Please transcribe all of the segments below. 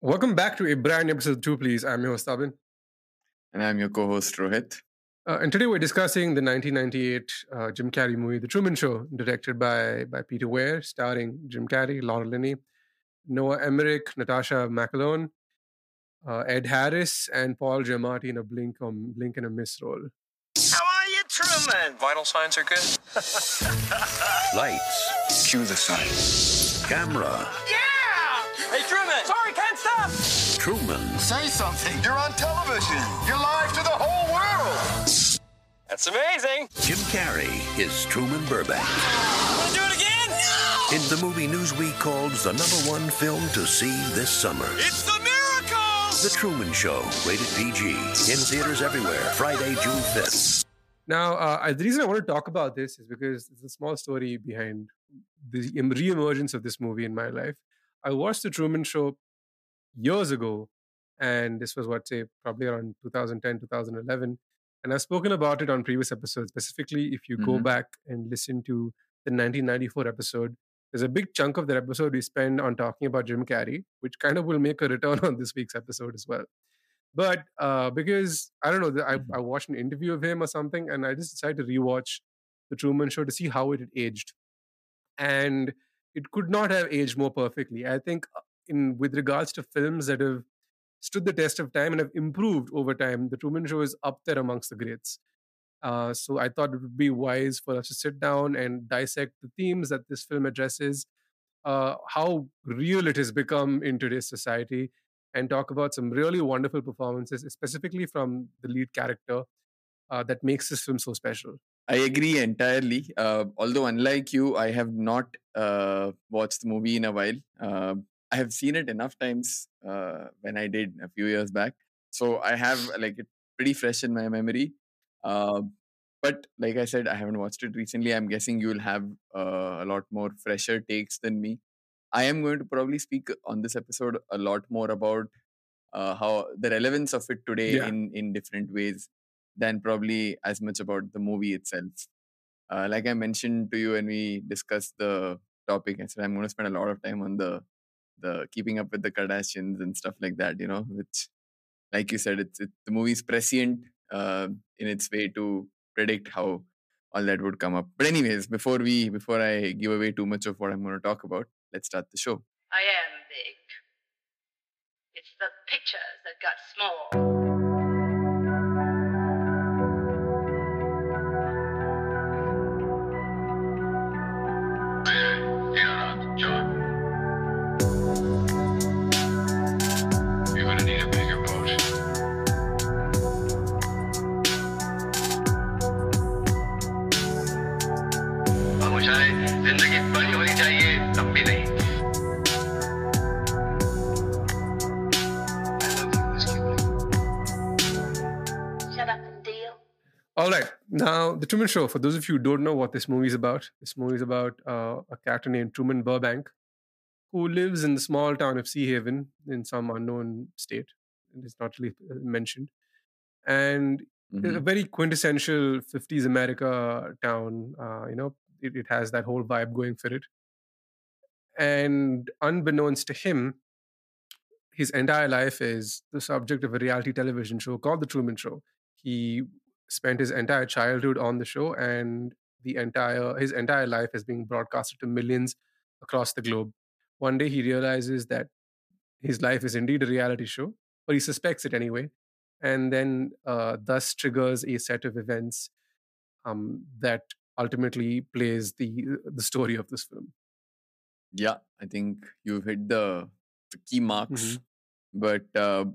Welcome back to a brand new episode two, please. I'm your host, Abhin. And I'm your co-host, Rohit. Uh, and today we're discussing the 1998 uh, Jim Carrey movie, The Truman Show, directed by, by Peter Weir, starring Jim Carrey, Laura Linney, Noah Emmerich, Natasha McElhone, uh, Ed Harris, and Paul Giamatti in a blink, um, blink and a miss role. How are you, Truman? Vital signs are good. Lights. Cue the signs. Camera. Yeah! Hey, Truman! Sorry! Truman. Say something. You're on television. You're live to the whole world. That's amazing. Jim Carrey is Truman Burbank. Want to do it again? No! In the movie Newsweek called the number one film to see this summer. It's the miracle! The Truman Show, rated PG. In theaters everywhere, Friday, June 5th. Now, uh, the reason I want to talk about this is because it's a small story behind the em- re-emergence of this movie in my life. I watched the Truman Show years ago, and this was what say probably around 2010, 2011. And I've spoken about it on previous episodes. Specifically, if you go Mhm. back and listen to the 1994 episode, there's a big chunk of that episode we spend on talking about Jim Carrey, which kind of will make a return on this week's episode as well. But uh, because I don't know, I, Mhm. I watched an interview of him or something, and I just decided to rewatch the Truman Show to see how it had aged, and it could not have aged more perfectly. I think, uh, in with regards to films that have stood the test of time and have improved over time, the Truman Show is up there amongst the greats. Uh, so I thought it would be wise for us to sit down and dissect the themes that this film addresses, uh, how real it has become in today's society, and talk about some really wonderful performances, specifically from the lead character, uh, that makes this film so special. I agree entirely. Uh, although, unlike you, I have not uh, watched the movie in a while. I have seen it enough times uh, when I did a few years back, so I have like it pretty fresh in my memory. Uh, but like I said, I haven't watched it recently. I'm guessing you will have uh, a lot more fresher takes than me. I am going to probably speak on this episode a lot more about uh, how the relevance of it today Yeah. in in different ways than probably as much about the movie itself. Uh, like I mentioned to you when we discussed the topic, I said I'm going to spend a lot of time on the the keeping up with the Kardashians and stuff like that. You know, which, like you said, it's, it's the movie's prescient uh, in its way to predict how all that would come up. But anyways, before we before I give away too much of what I'm going to talk about, let's start the show. I am big. It's the pictures that got small. Now, The Truman Show, for those of you who don't know what this movie is about, this movie is about uh, a character named Truman Burbank who lives in the small town of Seahaven in some unknown state. It's not really uh, mentioned. And Mhm. a very quintessential 50s America town. Uh, you know, it, it has that whole vibe going for it. And unbeknownst to him, his entire life is the subject of a reality television show called The Truman Show. He spent his entire childhood on the show, and the entire his entire life is being broadcasted to millions across the globe. One day, he realizes that his life is indeed a reality show, but he suspects it anyway, and then uh, thus triggers a set of events um, that ultimately plays the the story of this film. Yeah, I think you've hit the, the key marks. Mhm. But uh,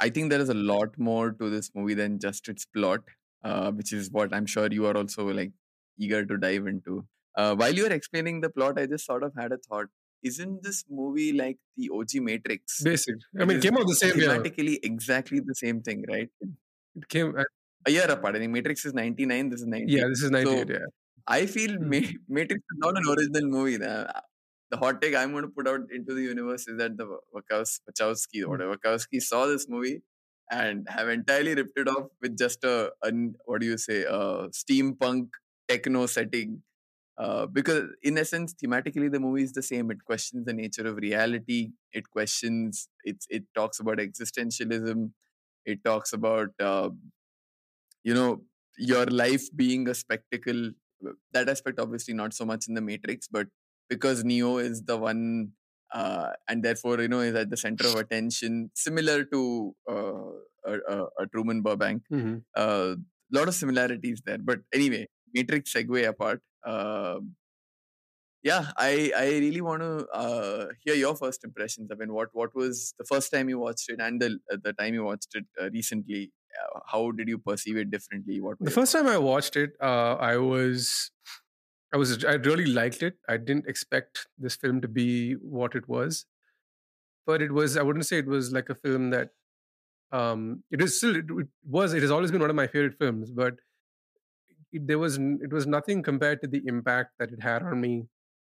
I think there is a lot more to this movie than just its plot, uh, which is what I'm sure you are also like eager to dive into. Uh, while you were explaining the plot, I just sort of had a thought. Isn't this movie like the OG Matrix? Basic. I mean, it came out the same year. exactly the same thing, right? It came. uh, A year apart. I think Matrix is 99, this is 90. yeah, this is ninety eight. So, yeah. I feel Hmm. Ma- Matrix is not an original movie. The, the hot take I'm going to put out into the universe is that the Wachowski, Wachowski, Hmm. whatever Wachowski saw this movie and have entirely ripped it off with just a, a what do you say, a steampunk techno setting. Uh, because in essence thematically the movie is the same. It questions the nature of reality. It questions it's it talks about existentialism. It talks about uh, you know your life being a spectacle. That aspect obviously not so much in the matrix but because neo is the one uh, and therefore you know is at the center of attention similar to uh, a, truman burbank. A uh, lot of similarities there but anyway matrix segue apart uh, yeah i i really want to uh, hear your first impressions. I mean what what was the first time you watched it and the the time you watched it uh, recently? How did you perceive it differently? What The first time I watched it, uh, I was, I was, I really liked it. I didn't expect this film to be what it was, but it was. I wouldn't say it was like a film that. Um, it is still. It, it was. It has always been one of my favorite films, but it, there was it was nothing compared to the impact that it had on me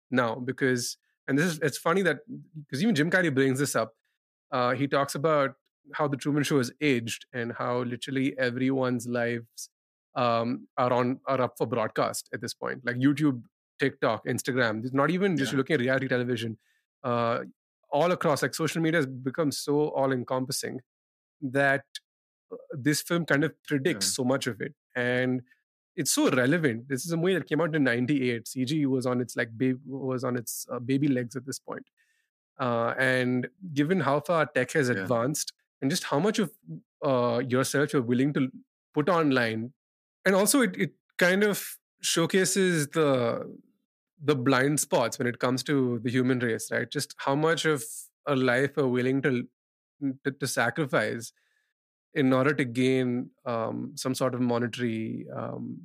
now. Because, and this is. It's funny that because even Jim Carrey brings this up. Uh, he talks about how the Truman Show has aged and how literally everyone's lives um, are on are up for broadcast at this point. Like YouTube, TikTok, Instagram. It's not even just Yeah. looking at reality television. Uh, all across, like social media has become so all encompassing that uh, this film kind of predicts Yeah. so much of it, and it's so relevant. This is a movie that came out in '98. CG was on its like ba- was on its uh, baby legs at this point. Uh, and given how far tech has Yeah. advanced and just how much of uh, yourself you're willing to put online and also it, it kind of showcases the the blind spots when it comes to the human race right just how much of a life are willing to to, to sacrifice in order to gain um, some sort of monetary um,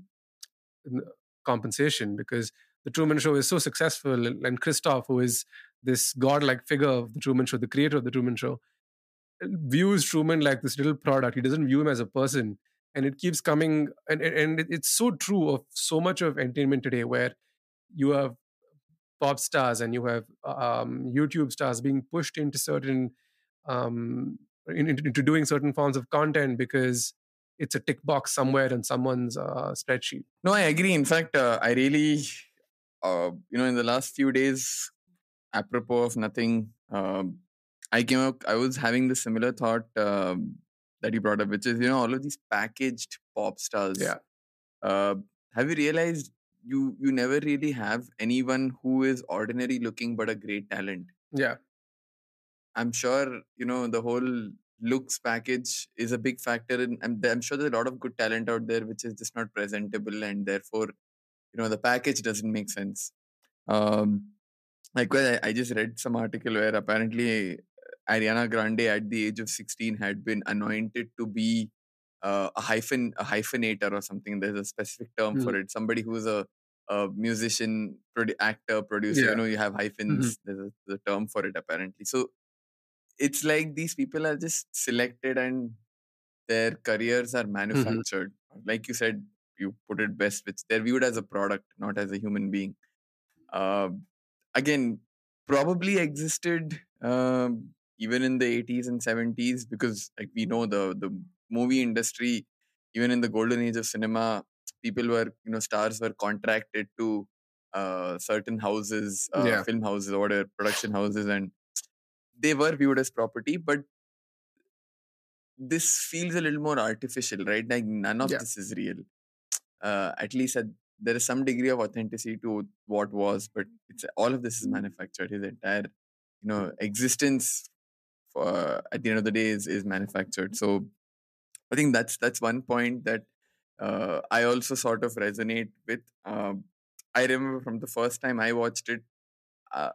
compensation because the Truman Show is so successful and Christof who is this godlike figure of the Truman Show the creator of the Truman Show views Truman like this little product. He doesn't view him as a person. And it keeps coming, and, and, it's so true of so much of entertainment today where you have pop stars and you have um, YouTube stars being pushed into certain, um, into into doing certain forms of content because it's a tick box somewhere in someone's uh, spreadsheet. No, I agree. In fact, uh, I really, uh, you know, in the last few days, apropos of nothing, um, I came up, I was having the similar thought um, that you brought up, which is, you know, all of these packaged pop stars. Yeah. Uh, have you realized you you never really have anyone who is ordinary looking but a great talent? Yeah. I'm sure you know the whole looks package is a big factor and I'm, I'm sure there's a lot of good talent out there which is just not presentable and therefore you know the package doesn't make sense um likewise I, I just read some article where apparently ariana grande at the age of 16 had been anointed to be uh, a hyphen a hyphenator or something. There's a specific term for it. Somebody who's a a musician produ- actor producer Yeah. you know you have hyphens. There's a, there's a term for it apparently. So it's like these people are just selected and their careers are manufactured. Like you said, you put it best, which they're viewed as a product, not as a human being. Uh, again, probably existed um, even in the 80s and 70s because, like we know, the the movie industry, even in the golden age of cinema, people were you know stars were contracted to uh, certain houses, uh, Yeah. film houses, or whatever, production houses, and they were viewed as property, but this feels a little more artificial, right? Like none of Yeah. this is real. Uh, at least at, there is some degree of authenticity to what was, but it's all of this is manufactured. His entire, you know, existence for at the end of the day is is manufactured. So I think that's that's one point that uh, I also sort of resonate with. Um, I remember from the first time I watched it. Uh,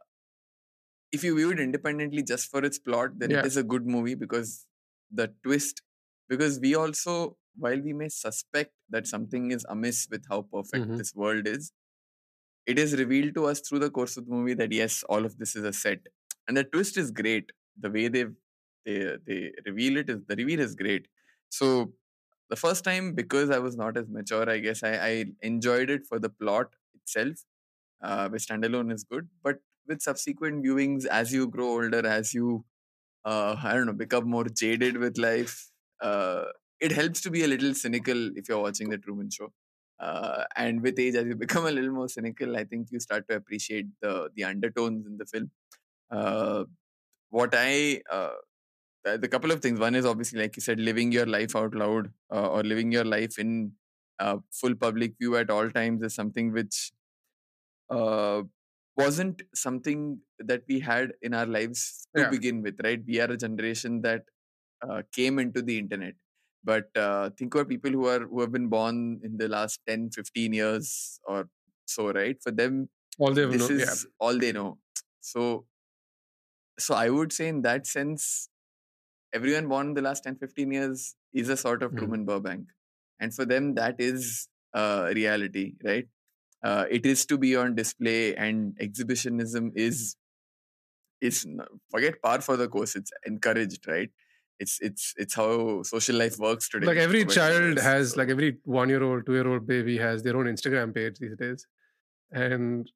if you view it independently just for its plot, then Yeah. it is a good movie because the twist. Because we also, while we may suspect that something is amiss with how perfect Mhm. this world is, it is revealed to us through the course of the movie that yes, all of this is a set, and the twist is great. The way they they they reveal it is the reveal is great. So the first time because I was not as mature, I guess I, I enjoyed it for the plot itself. Uh, which standalone is good, but with subsequent viewings, as you grow older, as you uh, I don't know, become more jaded with life, uh, it helps to be a little cynical if you're watching the Truman Show. Uh, and with age, as you become a little more cynical, I think you start to appreciate the the undertones in the film. Uh, what I uh, the the couple of things. One is obviously, like you said, living your life out loud uh, or living your life in uh, full public view at all times is something which uh, wasn't something that we had in our lives to Yeah. begin with, right? We are a generation that uh, came into the internet. But uh, think about people who are who have been born in the last 10, 15 years or so, right? For them, All they this know, is yeah. all they know. So, so I would say in that sense, everyone born in the last 10, 15 years is a sort of Mhm. Truman Burbank. And for them, that is uh, reality, right? Uh, it is to be on display, and exhibitionism is is forget par for the course. It's encouraged, right? It's it's it's how social life works today. Like every for better or child has, like every one year old, two year old baby has their own Instagram page these days. And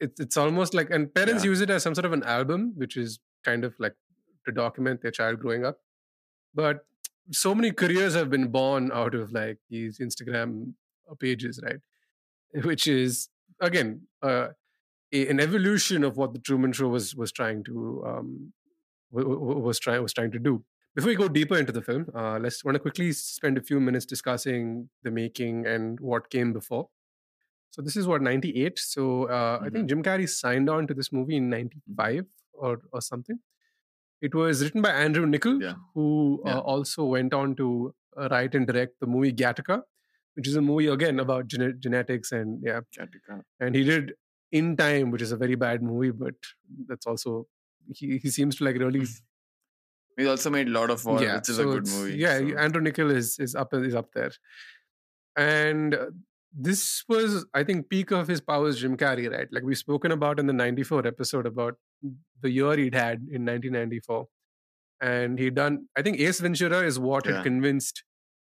it's it's almost like, and parents Yeah. use it as some sort of an album, which is kind of like to document their child growing up. But so many careers have been born out of like these Instagram pages, right? Which is again uh, a, an evolution of what the Truman Show was was trying to um, was trying was trying to do. Before we go deeper into the film, uh, let's want to quickly spend a few minutes discussing the making and what came before. So this is what ninety eight. So uh, I think Jim Carrey signed on to this movie in ninety five or or something. It was written by Andrew Niccol, Yeah. who Yeah. uh, also went on to uh, write and direct the movie Gattaca, which is a movie again about gene- genetics and yeah, Gattaca. and he did In Time, which is a very bad movie, but that's also he, he seems to like really He also made Lord of War, which is a so good movie. Yeah, so- Andrew Niccol is is up is up there, and uh, this was I think peak of his powers, Jim Carrey, right? Like we've spoken about in the '94 episode about the year he'd had in 1994, and he'd done. I think Ace Ventura is what Yeah. had convinced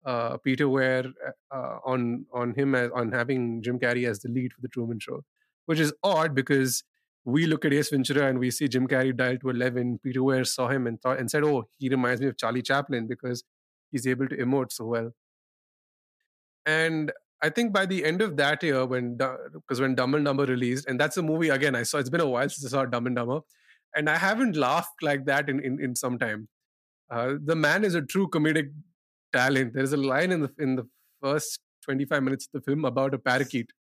uh, Peter Weir uh, on on him as, on having Jim Carrey as the lead for the Truman Show, which is odd because we look at Ace Ventura and we see Jim Carrey dial to 11. Peter Weir saw him and thought and said, "Oh, he reminds me of Charlie Chaplin because he's able to emote so well." And I think by the end of that year, when because when Dumb and Dumber released, and that's a movie again I saw. It's been a while since I saw Dumb and Dumber, and I haven't laughed like that in in, in some time. Uh, the man is a true comedic talent. There is a line in the in the first 25 minutes of the film about a parakeet.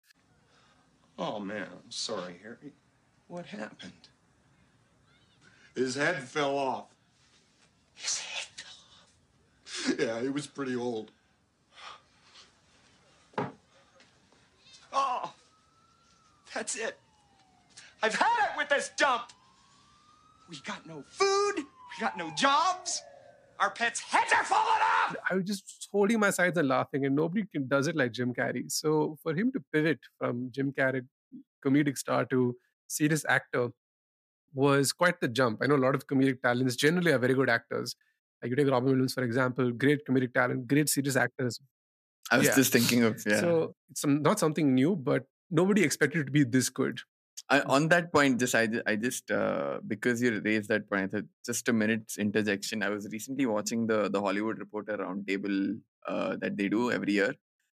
Oh man, I'm sorry, Harry. What happened? His head fell off. His head fell off. Yeah, he was pretty old. Oh, that's it. I've had it with this dump. We got no food. We got no jobs. Our pets' heads are falling off. I was just holding my sides and laughing, and nobody can, does it like Jim Carrey. So for him to pivot from Jim Carrey, comedic star, to serious actor was quite the jump. I know a lot of comedic talents generally are very good actors. Like you take Robin Williams, for example, great comedic talent, great serious actors. I was Yeah. just thinking of yeah. So it's not something new, but nobody expected it to be this good. I, on that point, just I, I just uh, because you raised that point, just a minute's interjection. I was recently watching the the Hollywood Reporter roundtable uh, that they do every year.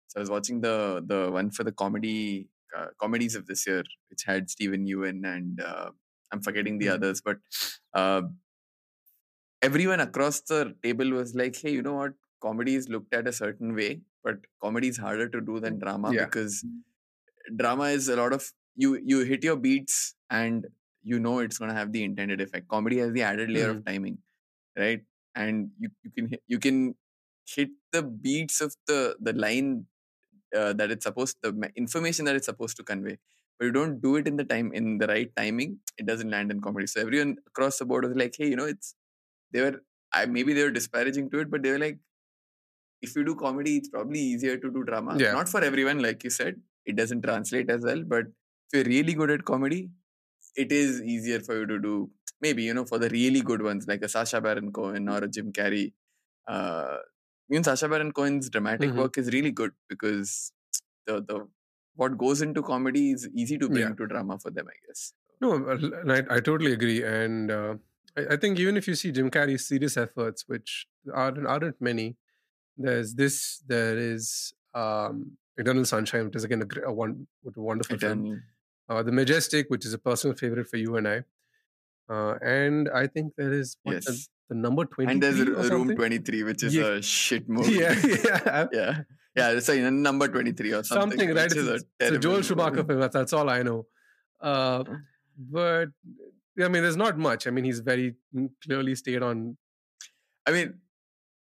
So I was watching the the one for the comedy uh, comedies of this year, which had Stephen Ewan and uh, I'm forgetting the Mhm. others, but uh, everyone across the table was like, "Hey, you know what? Comedy is looked at a certain way, but comedy is harder to do than drama Yeah. because drama is a lot of you you hit your beats and you know it's going to have the intended effect. Comedy has the added layer of timing right? And you, you can hit, you can hit the beats of the the line uh, that it's supposed the information that it's supposed to convey but you don't do it in the time in the right timing it doesn't land in comedy. So everyone across the board was like hey you know it's they were I, maybe they were disparaging to it but they were like if you do comedy it's probably easier to do drama Yeah. not for everyone like you said it doesn't translate as well but if you're really good at comedy it is easier for you to do maybe you know for the really good ones like a Sacha Baron Cohen or a Jim Carrey uh even Sacha Baron Cohen's dramatic Mhm. work is really good because the the what goes into comedy is easy to bring Yeah. to drama for them I guess No, uh, I, I totally agree. And uh, I, I think even if you see Jim Carrey's serious efforts, which aren't, aren't many, there's this, there is um, Eternal Sunshine, which is again a, a, one, a wonderful film. Uh, the Majestic, which is a personal favorite for you and I. Uh, and I think there is what, the, Yes. the number 20. And there's a- a Room 23, which is Yeah. a shit movie. Yeah, yeah. yeah. Yeah, in number 23 or something. something, right? It's, a it's a Joel Schumacher film. That's, that's all I know. Uh, but yeah, I mean, there's not much. I mean, he's very mm, clearly stayed on. I mean,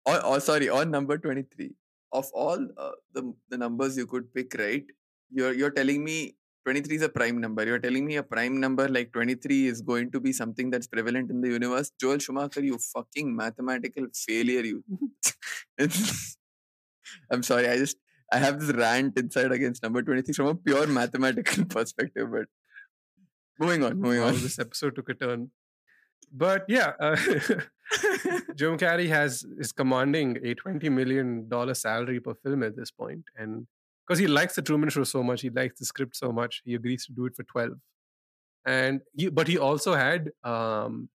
or, or sorry, on number 23, of all uh, the, the numbers you could pick, right? You're, you're telling me 23 is a prime number. You're telling me a prime number like 23 is going to be something that's prevalent in the universe. Joel Schumacher, you fucking mathematical failure. You. I'm sorry. I just I have this rant inside against number 23 from a pure mathematical perspective. But moving on, moving Wow, on. this episode took a turn. But yeah, uh, Jim Carrey has is commanding a twenty million dollar salary per film at this point, and because he likes the Truman Show so much, he likes the script so much, he agrees to do it for twelve. And he, but he also had, um,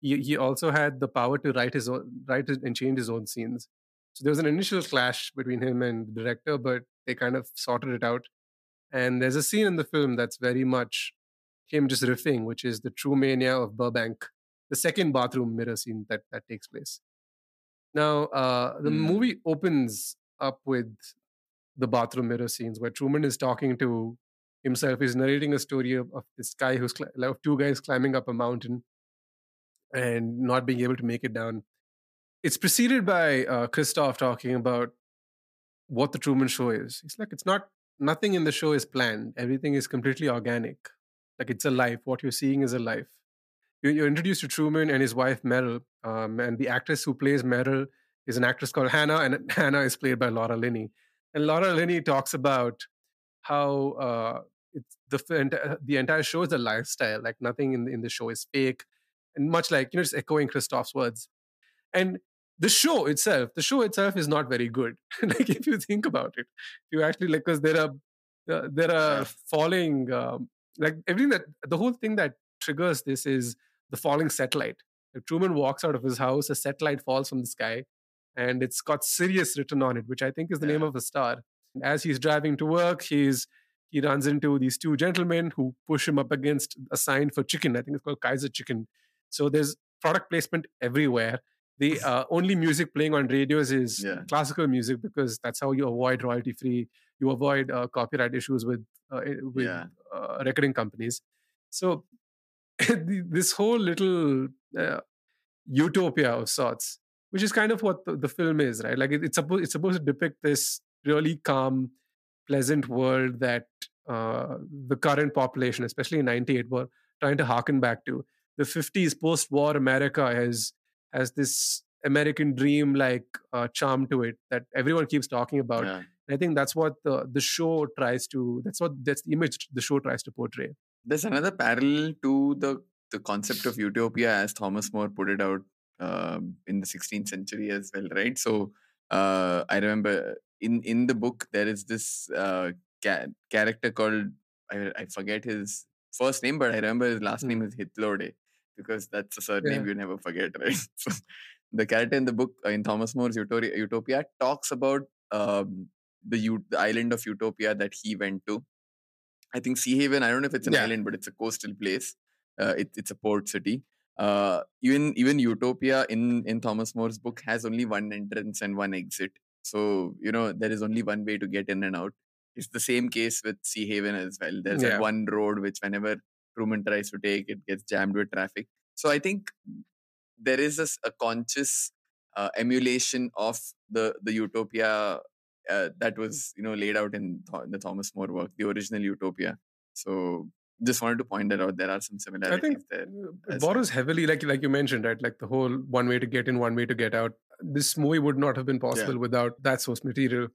he he also had the power to write his own, write it and change his own scenes. So there was an initial clash between him and the director, but they kind of sorted it out. And there's a scene in the film that's very much him just riffing, which is the true mania of Burbank, the second bathroom mirror scene that that takes place. Now, uh, the Hmm. movie opens up with the bathroom mirror scenes where Truman is talking to himself. He's narrating a story of, of this guy who's cli- of two guys climbing up a mountain and not being able to make it down. It's preceded by uh, Christof talking about what the Truman Show is. It's like it's not nothing in the show is planned. Everything is completely organic. Like it's a life. What you're seeing is a life. You- You're introduced to Truman and his wife Meryl, um, and the actress who plays Meryl is an actress called Hannah, and Hannah is played by Laura Linney. And Laura Linney talks about how uh, it's the the entire show is a lifestyle. Like nothing in the, in the show is fake, and much like you know, just echoing Christof's words. And the show itself, the show itself is not very good. like if you think about it, you actually like, because there are uh, there are falling um, like everything that the whole thing that triggers this is the falling satellite. Like Truman walks out of his house, a satellite falls from the sky, and it's got Sirius written on it, which I think is the name of a star. As he's driving to work, he's he runs into these two gentlemen who push him up against a sign for chicken. I think it's called Kaiser Chicken. So there's product placement everywhere. The uh, only music playing on radios is Yeah. classical music because that's how you avoid royalty free. You avoid uh, copyright issues with uh, with Yeah. uh, recording companies. So this whole little uh, utopia of sorts, which is kind of what the, the film is, right? Like it, it's supposed it's supposed to depict this really calm, pleasant world that uh, the current population, especially in '98, were trying to harken back to. The '50s post-war America has has this American dream like uh, charm to it that everyone keeps talking about. Yeah. I think that's what the the show tries to. That's what that's the image the show tries to portray. There's another parallel to the the concept of utopia as Thomas More put it out um, in the 16th century as well, right? So uh, I remember in in the book there is this uh, ca- character called I, I forget his first name, but I remember his last name Hmm. is Hythloday because that's a surname Yeah. you never forget, right? So the character in the book uh, in Thomas More's Utopia, Utopia talks about um, the, U- the island of Utopia that he went to. I think Seahaven. I don't know if it's an Yeah. island, but it's a coastal place. Uh, it, it's a port city. Uh, even even Utopia in in Thomas More's book has only one entrance and one exit. So you know there is only one way to get in and out. It's the same case with Seahaven as well. There's Yeah. one road which whenever Truman tries to take, it gets jammed with traffic. So I think there is a conscious uh, emulation of the the utopia uh, that was you know laid out in Tho- the Thomas More work, the original utopia. So just wanted to point that out. There are some similarities I think there. it as well. borrows heavily, like like you mentioned, right? Like the whole one way to get in, one way to get out. This movie would not have been possible without that source material.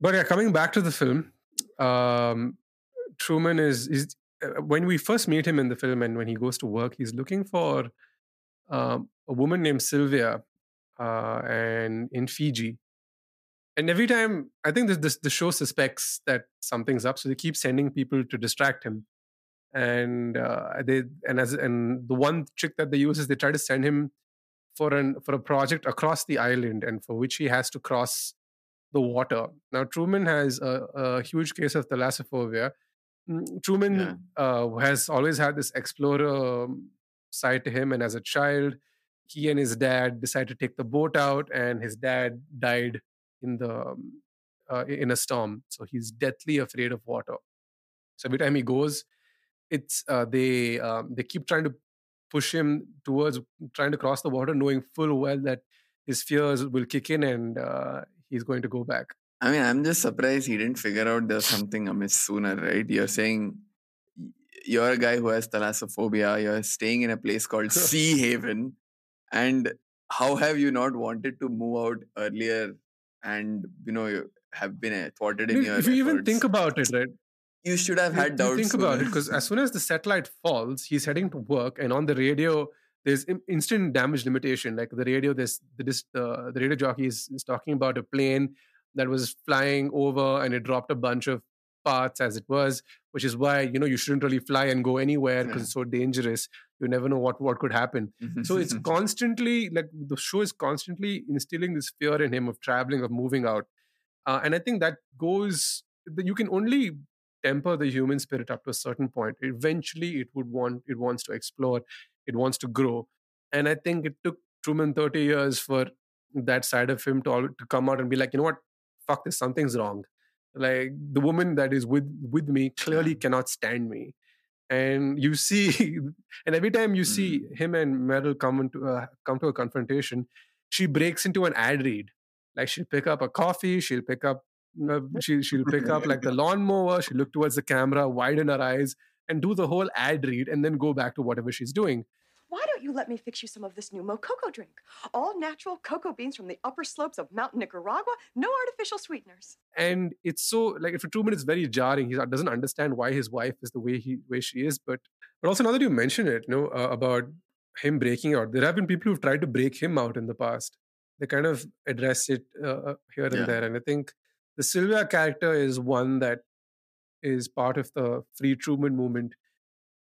But yeah, coming back to the film, um, Truman is is uh, when we first meet him in the film, and when he goes to work, he's looking for um, a woman named Sylvia, uh, and in Fiji. And every time, I think this, this the show suspects that something's up, so they keep sending people to distract him and uh, they and as and the one trick that they use is they try to send him for an for a project across the island and for which he has to cross the water. Now, Truman has a, a huge case of thalassophobia. Mm, Truman Yeah. uh, has always had this explorer um, side to him, and as a child, he and his dad decided to take the boat out, and his dad died in the uh, in a storm. So he's deathly afraid of water. So every time he goes, it's uh, they um, they keep trying to push him towards trying to cross the water, knowing full well that his fears will kick in and uh, he's going to go back. I mean, I'm just surprised he didn't figure out there's something amiss sooner, right? You're saying you're a guy who has thalassophobia, you're staying in a place called Seahaven, and how have you not wanted to move out earlier and, you know, you have been thwarted in your if you even think about it, right? you should have had doubts. think about it because as soon as the satellite falls, he's heading to work, and on the radio, there's instant damage limitation. Like the radio, this the dis- uh, the radio jockey is, is talking about a plane that was flying over and it dropped a bunch of parts as it was, which is why you know you shouldn't really fly and go anywhere because Yeah. it's so dangerous. You never know what what could happen. So it's constantly like the show is constantly instilling this fear in him of traveling, of moving out, uh, and I think that goes. You can only temper the human spirit up to a certain point. Eventually, it would want it wants to explore, it wants to grow, and I think it took Truman thirty years for that side of him to all, to come out and be like, you know what, fuck this, something's wrong. Like the woman that is with with me clearly cannot stand me, and you see, and every time you see him and Meryl come into uh, come to a confrontation, she breaks into an ad read. Like she'll pick up a coffee, she'll pick up uh, she she'll pick up like the lawnmower, she'll look towards the camera, widen her eyes, and do the whole ad read, and then go back to whatever she's doing. Why don't you let me fix you some of this new Mococoa drink? All natural cocoa beans from the upper slopes of Mount Nicaragua, no artificial sweeteners. and it's so like for Truman it's very jarring. He doesn't understand why his wife is the way he way she is. But but also now that you mention it, you know uh, about him breaking out, there have been people who've tried to break him out in the past. They kind of address it uh, here and Yeah. there, and I think the Sylvia character is one that is part of the Free Truman movement,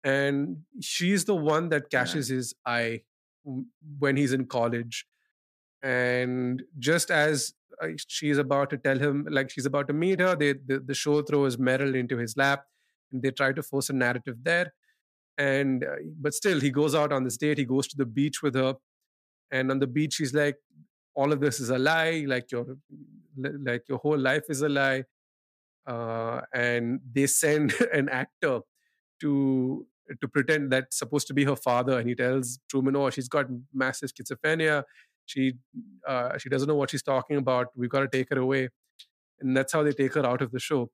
and she's the one that catches his eye when he's in college and just as uh, she's about to tell him like she's about to meet her they the, the show throws meryl into his lap and they try to force a narrative there and uh, but still he goes out on this date he goes to the beach with her and on the beach he's like all of this is a lie like your like your whole life is a lie uh, and they send an actor to to pretend that's supposed to be her father and he tells truman oh she's got massive schizophrenia. She uh, she doesn't know what she's talking about. We've got to take her away. And that's how they take her out of the show.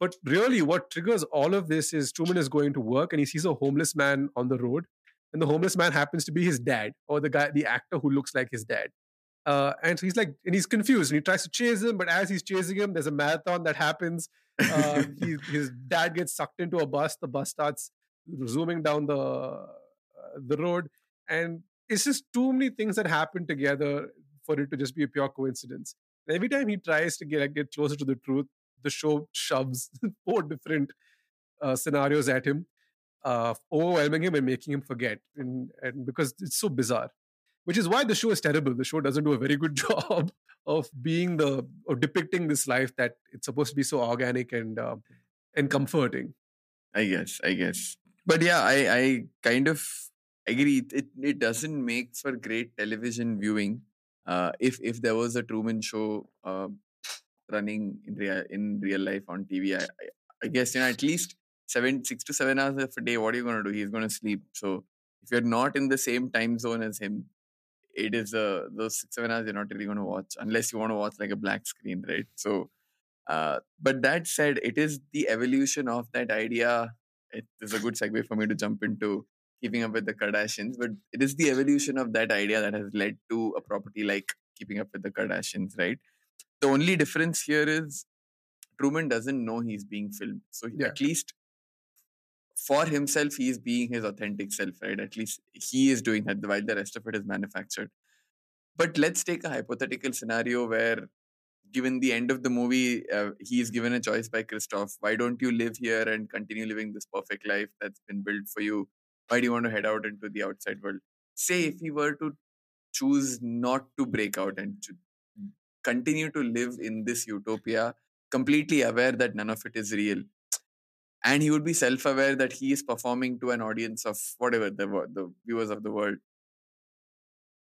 But really what triggers all of this is truman is going to work and he sees a homeless man on the road and the homeless man happens to be his dad or the guy the actor who looks like his dad. Uh, and so he's like and he's confused and he tries to chase him but as he's chasing him there's a marathon that happens uh, he, his dad gets sucked into a bus the bus starts zooming down the uh, the road and it's just too many things that happen together for it to just be a pure coincidence. And every time he tries to get get closer to the truth the show shoves four different uh, scenarios at him uh, overwhelming him and making him forget. And, and because it's so bizarre which is why the show is terrible the show doesn't do a very good job of being the or depicting this life that it's supposed to be so organic and uh, and comforting I guess, I guess. But yeah, I, I kind of agree. It it doesn't make for great television viewing. Uh, if if there was a Truman Show uh, running in real in real life on TV, I, I, I guess you know at least seven six to seven hours of a day. What are you going to do? He's going to sleep. So if you're not in the same time zone as him, it is uh, those six seven hours you're not really going to watch unless you want to watch like a black screen, right? So. Uh, but that said, it is the evolution of that idea. It is a good segue for me to jump into keeping up with the Kardashians, but it is the evolution of that idea that has led to a property like keeping up with the Kardashians, right? The only difference here is Truman doesn't know he's being filmed. So Yeah. at least for himself, he is being his authentic self, right? At least he is doing that while the rest of it is manufactured. But let's take a hypothetical scenario where given the end of the movie, uh, he is given a choice by Christof. Why don't you live here and continue living this perfect life that's been built for you? Why do you want to head out into the outside world? Say if he were to choose not to break out and to continue to live in this utopia, completely aware that none of it is real. And he would be self-aware that he is performing to an audience of whatever the the viewers of the world.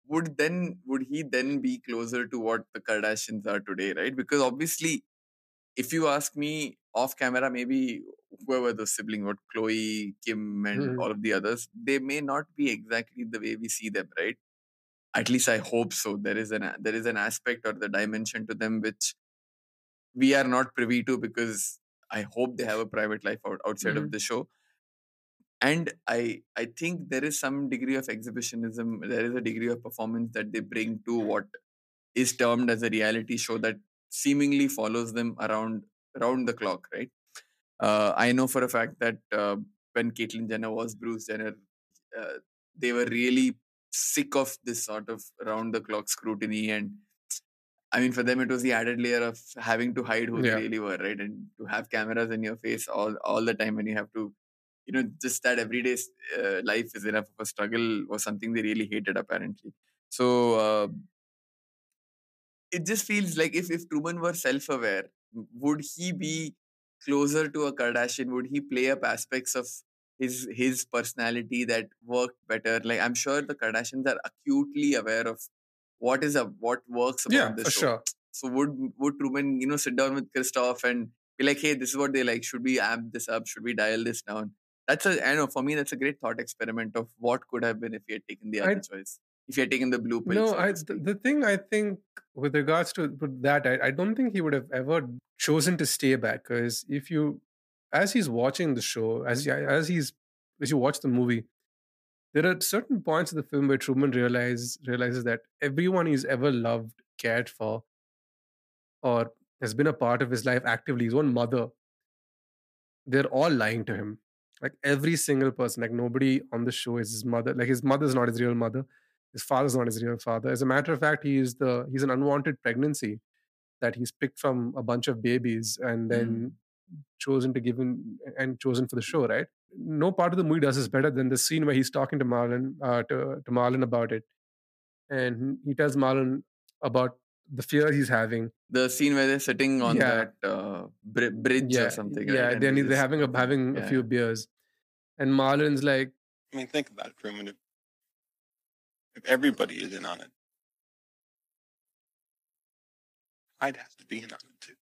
Would then would he then be closer to what the Kardashians are today, right? Because obviously, if you ask me off camera, maybe whoever the sibling, what Khloe, Kim, and Mhm. all of the others, they may not be exactly the way we see them, right? At least I hope so. There is an there is an aspect or the dimension to them which we are not privy to because I hope they have a private life out, outside Mhm. of the show. And I I think there is some degree of exhibitionism. There is a degree of performance that they bring to what is termed as a reality show that seemingly follows them around around the clock, right? Uh, I know for a fact that uh, when Caitlyn Jenner was Bruce Jenner, uh, they were really sick of this sort of round the clock scrutiny and I mean, for them, it was the added layer of having to hide who Yeah. they really were, right? And to have cameras in your face all all the time when you have to, you know, just that everyday uh, life is enough of a struggle was something they really hated, apparently. So uh, it just feels like if if Truman were self-aware, would he be closer to a Kardashian? Would he play up aspects of his his personality that worked better? Like I'm sure the Kardashians are acutely aware of what is a what works about Yeah, the for show. sure. So would would Truman, you know, sit down with Christof and be like, hey, this is what they like. Should we amp this up? Should we dial this down? That's a I know for me that's a great thought experiment of what could have been if he had taken the I- other choice. If he had taken the blue pill. No, so I the, thing I think with regards to that, I, I don't think he would have ever chosen to stay back because if you, as he's watching the show, as as he's as you watch the movie, there are certain points of the film where Truman realizes realizes that everyone he's ever loved, cared for, or has been a part of his life actively, his own mother, they're all lying to him. Like every single person, like nobody on the show is his mother. Like his mother's not his real mother. His father's not his real father. As a matter of fact, he is the he's an unwanted pregnancy that he's picked from a bunch of babies and then hmm. chosen to give him and chosen for the show, right? No part of the movie does this better than the scene where he's talking to Marlon, uh, to, to Marlon about it. And he tells Marlon about the fear he's having. the scene where they're sitting on Yeah. that uh, bri- bridge yeah, or something. Yeah, right? And then they they're having a having a few beers. And Marlon's like, I mean, think about it, Truman. If, if everybody is in on it, I'd have to be in on it too.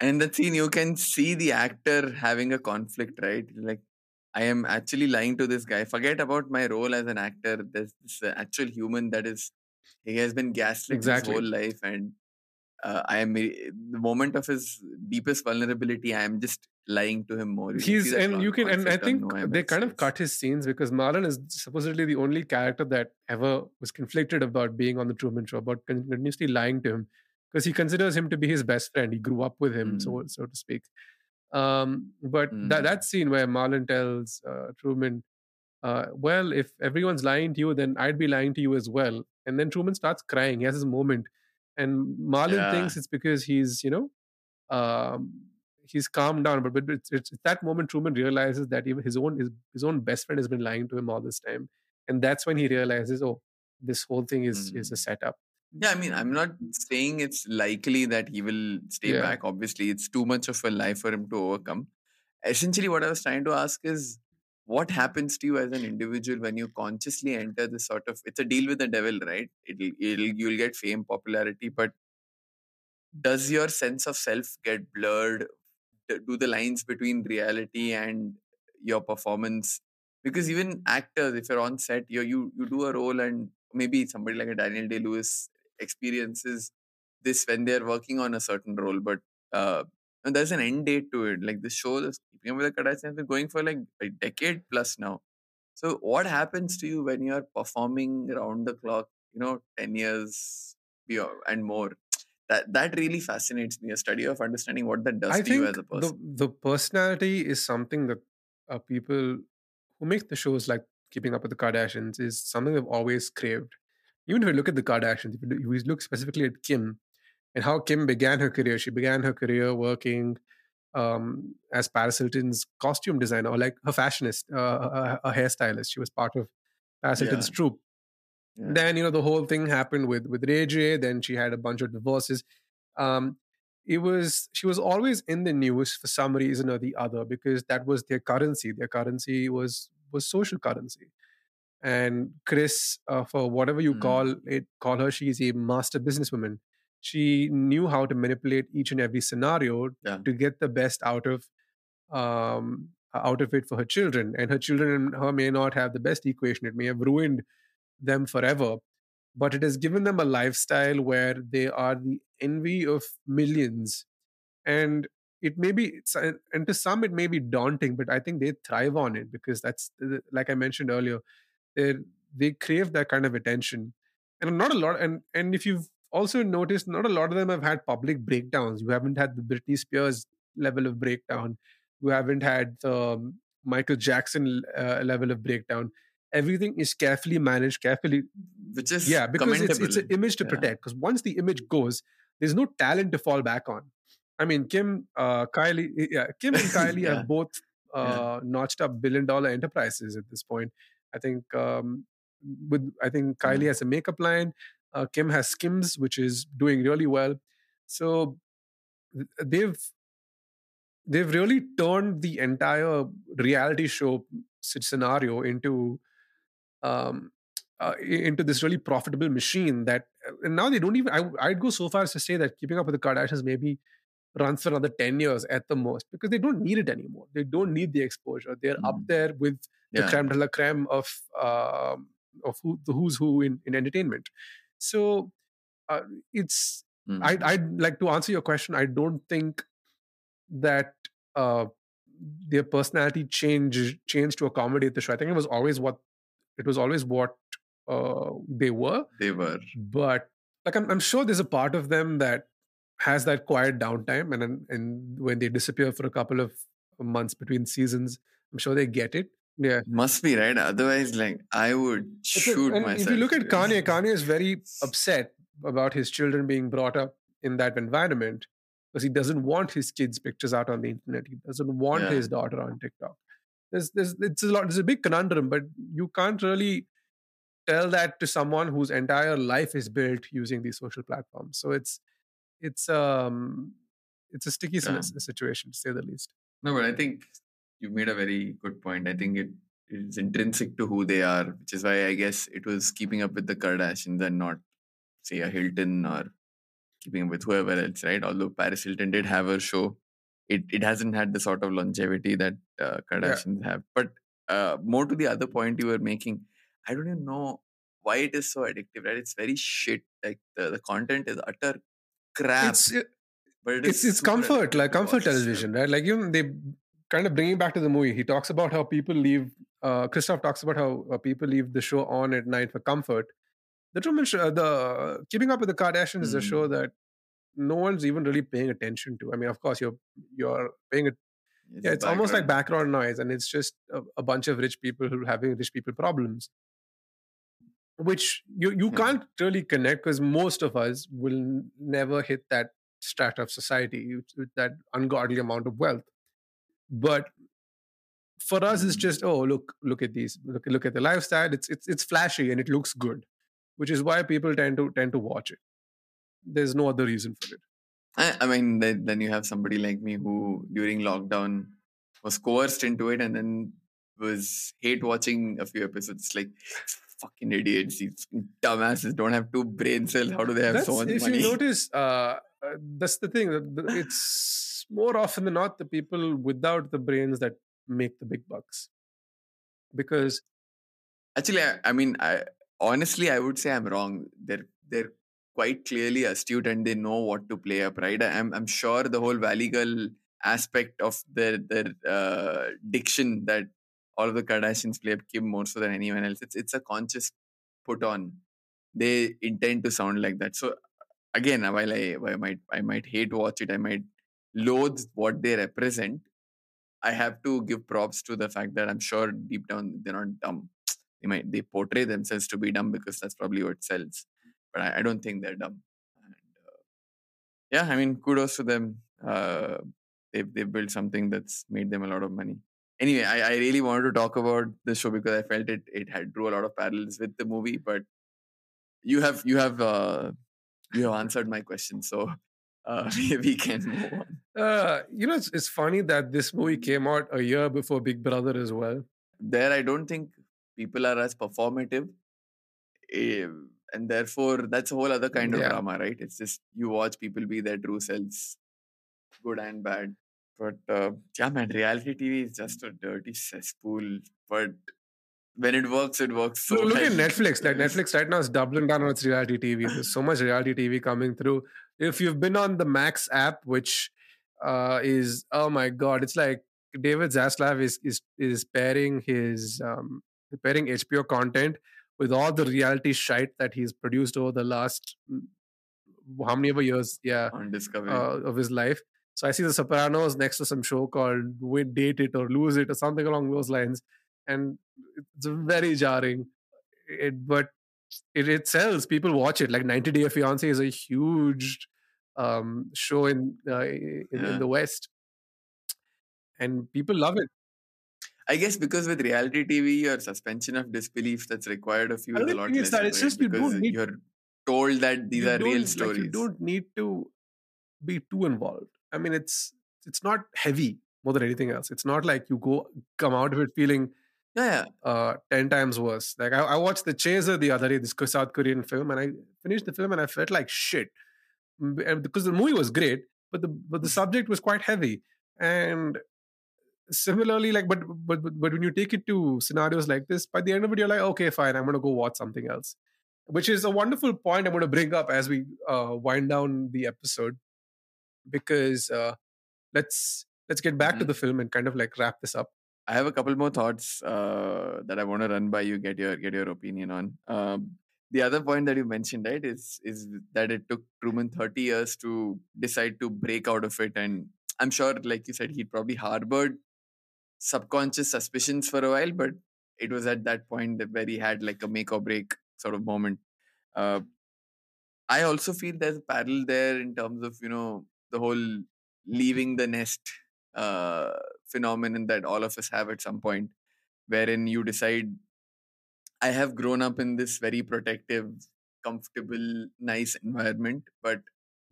And in that scene, you can see the actor having a conflict, right? Like, I am actually lying to this guy. Forget about my role as an actor. There's this uh, actual human that is, he has been gaslit Exactly. his whole life. And uh, I am, the moment of his deepest vulnerability, I am just lying to him more. You he's and you can and I think they kind of cut his scenes because Marlon is supposedly the only character that ever was conflicted about being on the Truman Show, about continuously lying to him because he considers him to be his best friend. He grew up with him, so so to speak. Um, but that Mm. that scene where Marlon tells uh, Truman, uh, "Well, if everyone's lying to you, then I'd be lying to you as well." And then Truman starts crying. He has his moment, and Marlon Yeah. thinks it's because he's you know um, he's calmed down. But, but it's, it's, it's that moment Truman realizes that even his own his, his own best friend has been lying to him all this time, and that's when he realizes, oh, this whole thing is is a setup. Yeah, I mean, I'm not saying it's likely that he will stay Yeah. back. Obviously, it's too much of a life for him to overcome. Essentially, what I was trying to ask is what happens to you as an individual when you consciously enter this sort of it's a deal with the devil, right? It'll, it'll you'll get fame, popularity, but does your sense of self get blurred? Do the lines between reality and your performance? Because even actors, if you're on set, you you you do a role, and maybe somebody like a Daniel Day Lewis experiences this when they're working on a certain role, but uh, and there's an end date to it. Like the show, this Keeping Up with the Kardashians, been going for like a decade plus now. So what happens to you when you're performing around the clock? You know, ten years beyond and more. That that really fascinates me. A study of understanding what that does I to you as a person. the the personality is something that uh, people who make the shows like Keeping Up with the Kardashians is something they've always craved. Even if you look at the Kardashians, if you look- if you look specifically at Kim and how Kim began her career, she began her career working um, as Paris Hilton's costume designer or like her fashionist, uh, a, a hairstylist. She was part of Paris Hilton's Yeah. troupe. Yeah. Then you know the whole thing happened with with Ray J. Then she had a bunch of divorces. Um, it was she was always in the news for some reason or the other because that was their currency. Their currency was was social currency. And Kris, uh, for whatever you Mm. call it, call her, she's a master businesswoman. She knew how to manipulate each and every scenario Yeah. to get the best out of um, out of it for her children. And her children and her may not have the best equation. It may have ruined them forever, but it has given them a lifestyle where they are the envy of millions. And it may be, and and to some, it may be daunting, but I think they thrive on it because that's, like I mentioned earlier, they they crave that kind of attention. And not a lot, and and if you've also noticed, not a lot of them have had public breakdowns. You haven't had the Britney Spears level of breakdown. You haven't had the um, Michael Jackson uh, level of breakdown. Everything is carefully managed, carefully Which is yeah because it's, it's an image to Yeah. protect because once the image goes there's no talent to fall back on i mean kim uh kylie yeah kim and kylie Yeah. have both uh Yeah. notched up billion dollar enterprises at this point i think um with i think kylie has a makeup line uh, kim has skims which is doing really well. So they've they've really turned the entire reality show scenario into um uh, into this really profitable machine that uh, and now they don't even I, i'd go so far as to say that keeping up with the kardashians maybe runs for another 10 years at the most because they don't need it anymore. They don't need the exposure. They're up Mm. there with the Yeah. creme de la creme of um, of who, the who's who in, in entertainment so uh, it's Mm. I'd, I'd like to answer your question i don't think that uh, their personality change changed to accommodate the show i think it was always what it was always what uh, they were They were. but like I'm, I'm sure there's a part of them that has that quiet downtime and then and when they disappear for a couple of months between seasons i'm sure they get it yeah Must be right. Otherwise, like I would It's a- shoot and myself. if you look at kanye kanye is very upset about his children being brought up in that environment because he doesn't want his kids pictures out on the internet he doesn't want Yeah. his daughter on tiktok there's, there's it's a lot there's a big conundrum but you can't really tell that to someone whose entire life is built using these social platforms so it's it's um it's a sticky Yeah. situation to say the least No, but I think you made a very good point. I think it is intrinsic to who they are, which is why I guess it was keeping up with the Kardashians and not, say, a Hilton or keeping up with whoever else, right? Although Paris Hilton did have her show, it, it hasn't had the sort of longevity that uh, Kardashians have. But uh, more to the other point you were making, I don't even know why it is so addictive, right? It's very shit. Like the, the content is utter crap. it's it- but it it's it's comfort like comfort television right like even they kind of bringing back to the movie he talks about how people leave uh Christof talks about how uh, people leave the show on at night for comfort. The truman show the keeping up with the kardashians is a show Hmm. that no one's even really paying attention to. I mean of course you're you're paying it yeah it's almost like background. noise and it's just a, a bunch of rich people who are having rich people problems. Which you you Hmm. can't really connect because most of us will never hit that strata of society with that ungodly amount of wealth but for us it's Hmm. just oh look look at these look look at the lifestyle it's it's it's flashy and it looks good which is why people tend to tend to watch it there's no other reason for it I, I mean, then, then you have somebody like me who during lockdown was coerced into it and then was hate watching a few episodes. Like fucking idiots, these dumbasses don't have two brain cells. How do they have so That's- much if money? you notice uh, uh, that's the thing it's more often than not the people without the brains that make the big bucks because Actually, I, I mean, I honestly, I would say I'm wrong. They're they're quite clearly astute and they know what to play up. Right? I'm I'm sure the whole Valley Girl aspect of their their uh, diction that all of the Kardashians play up Kim more so than anyone else. It's it's a conscious put on. They intend to sound like that. So again, while I, while I might I might hate watch it, I might loathe what they represent. I have to give props to the fact that I'm sure deep down they're not dumb. They might they portray themselves to be dumb because that's probably what sells but i, I don't think they're dumb. And, uh, yeah i mean kudos to them. Uh, they've, they've built something that's made them a lot of money. Anyway I, I really wanted to talk about the show because i felt it it had drew a lot of parallels with the movie but you have you have uh, you have answered my question, so uh, we can move on. Uh, you know, it's, it's funny that this movie came out a year before Big Brother as well. There, I don't think people are as performative, eh, and therefore that's a whole other kind of Yeah. drama, right? It's just you watch people be their true selves, good and bad. But uh, yeah, man, reality TV is just a dirty cesspool. But when it works, it works so look at. Netflix. Like Netflix right now is doubling down on its reality TV. There's so much reality TV coming through. If you've been on the Max app, which uh, is oh my god, it's like David Zaslav is is is pairing his um, pairing HBO content with all the reality shite that he's produced over the last mm, how many ever years, yeah, on Discovery. uh, of his life. So I see The Sopranos next to some show called Date It or Lose It or something along those lines, and it's very jarring. It, but it, it sells. People watch it. Like 90 Day Fiance is a huge um, show in, uh, in Yeah. in the West, and people love it. I guess because with reality TV, your suspension of disbelief that's required of you is a lot less. that. It's just you don't need, you're told that these are real like, stories. you don't need to be too involved. I mean, it's it's not heavy more than anything else. It's not like you go come out of it feeling yeah, yeah. uh, 10 times worse. Like, I, I watched The Chaser the other day, this South Korean film, and I finished the film and I felt like shit. Mm, Because the movie was great, but the but the subject was quite heavy. And similarly, like, but, but, but, when you take it to scenarios like this, by the end of it, you're like, okay, fine, I'm going to go watch something else. Which is a wonderful point I'm going to bring up as we uh, wind down the episode. Because uh, let's let's get back to Mhm. the film and kind of like wrap this up. I have a couple more thoughts uh, that I want to run by you, get your get your opinion on. Um, the other point that you mentioned, right, is is that it took Truman 30 years to decide to break out of it, and I'm sure, like you said, he probably harbored subconscious suspicions for a while, but it was at that point that where he had like a make or break sort of moment. Uh, I also feel there's a parallel there in terms of you know the whole leaving the nest uh, phenomenon that all of us have at some point, wherein you decide, I have grown up in this very protective, comfortable, nice environment, but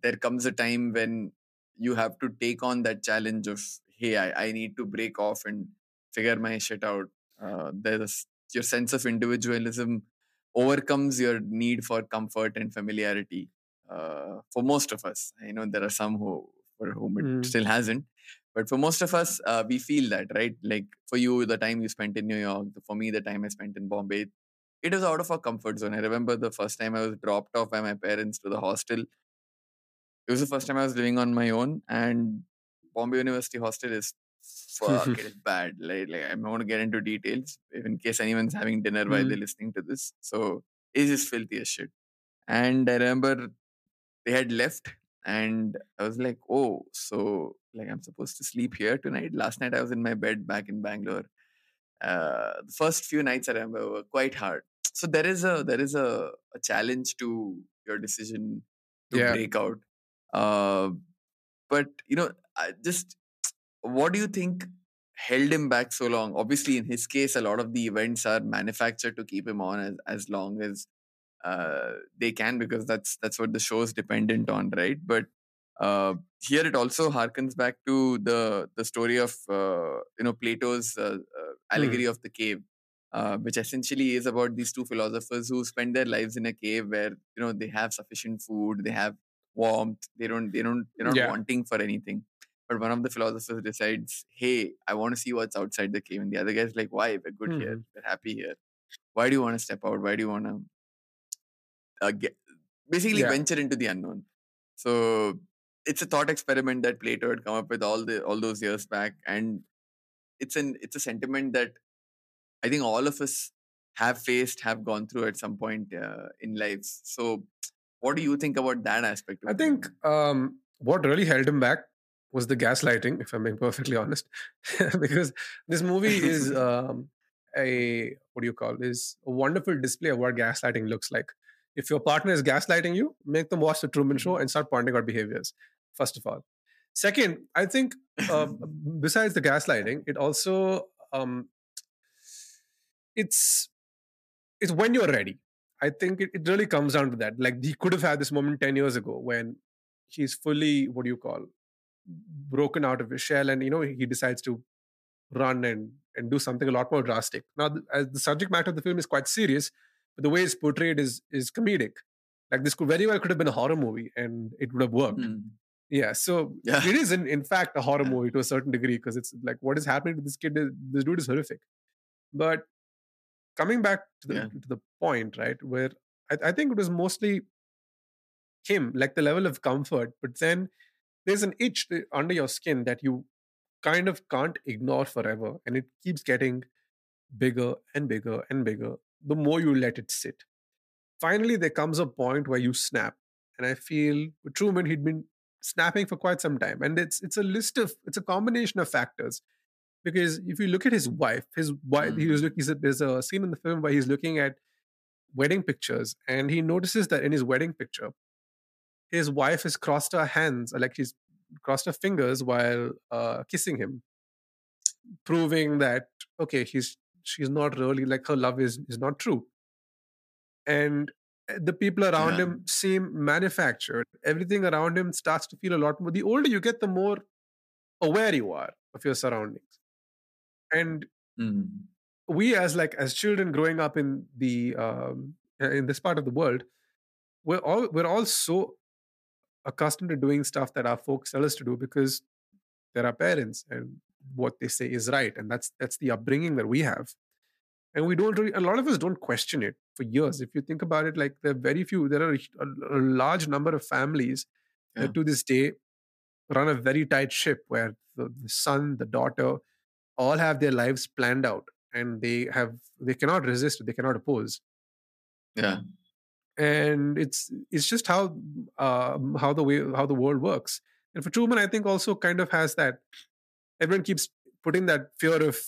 there comes a time when you have to take on that challenge of, hey, I, I need to break off and figure my shit out. Uh, there's your sense of individualism overcomes your need for comfort and familiarity. Uh, for most of us, I know there are some who for whom it Mm. still hasn't, but for most of us, uh, we feel that, right? Like for you, the time you spent in New York, for me, the time I spent in Bombay, it was out of our comfort zone. I remember the first time I was dropped off by my parents to the hostel. It was the first time I was living on my own, and Bombay University hostel is fuck, it is bad. Like, like I'm not going to get into details in case anyone's having dinner while Mm. they're listening to this. So it's just filthy as shit. And I remember they had left, and I was like, oh, so like I'm supposed to sleep here tonight. Last night I was in my bed back in Bangalore. Uh, the first few nights I remember were quite hard. So there is a there is a, a challenge to your decision to Yeah. break out. Uh, but you know, I just what do you think held him back so long? Obviously, in his case, a lot of the events are manufactured to keep him on as, as long as uh, they can because that's that's what the show is dependent on, right? But uh, here it also harkens back to the the story of uh, you know Plato's uh, uh, allegory of the cave, uh, which essentially is about these two philosophers who spend their lives in a cave where you know they have sufficient food, they have warmth, they don't they don't they're not Yeah. wanting for anything. But one of the philosophers decides, "Hey, I want to see what's outside the cave," and the other guy's like, "Why? We're good here. Mhm. We're happy here. Why do you want to step out? Why do you want to uh, get basically Yeah. venture into the unknown?" So it's a thought experiment that Plato had come up with all the all those years back, and it's an it's a sentiment that I think all of us have faced, have gone through at some point uh, in lives. So, what do you think about that aspect? Of I think um, what really held him back was the gaslighting, if I'm being perfectly honest, because this movie is um, a what do you call is a wonderful display of what gaslighting looks like. If your partner is gaslighting you, make them watch the Truman Show and start pointing out behaviors. First of all, second, I think uh, besides the gaslighting, it also um, it's it's when you're ready. I think it, it really comes down to that. Like he could have had this moment 10 years ago when he's fully, what do you call, broken out of his shell and, you know, he decides to run and, and do something a lot more drastic. Now, as the subject matter of the film is quite serious, but the way it's portrayed is is comedic. Like this could very well could have been a horror movie and it would have worked. Hmm. Yeah, so Yeah. it is in, in fact a horror movie to a certain degree because it's like what is happening to this kid? Is, this dude is horrific. But coming back to the Yeah. to the point, right, where I, I think it was mostly him, like the level of comfort, but then there's an itch under your skin that you kind of can't ignore forever, and it keeps getting bigger and bigger and bigger the more you let it sit. Finally, there comes a point where you snap, and I feel with Truman he'd been snapping for quite some time, and it's it's a list of it's a combination of factors. Because if you look at his wife, his wife, he was looking. he's a, there's a scene in the film where he's looking at wedding pictures, and he notices that in his wedding picture, his wife has crossed her hands, like she's crossed her fingers while uh, kissing him, proving that okay, he's she's not really like her love is is not true. And uh, the people around Yeah. him seem manufactured. Everything around him starts to feel a lot more. The older you get, the more aware you are of your surroundings. And Hmm. we as like as children growing up in the um, uh, in this part of the world we're all we're all so accustomed to doing stuff that our folks tell us to do because they're our parents and what they say is right and that's that's the upbringing that we have and we don't really a lot of us don't question it for years if you think about it like there are very few there are a, a large number of families Yeah. that to this day run a very tight ship where the, the son the daughter all have their lives planned out and they have they cannot resist they cannot oppose Yeah. and it's it's just how um, how the way how the world works and for truman i think also kind of has that everyone keeps putting that fear of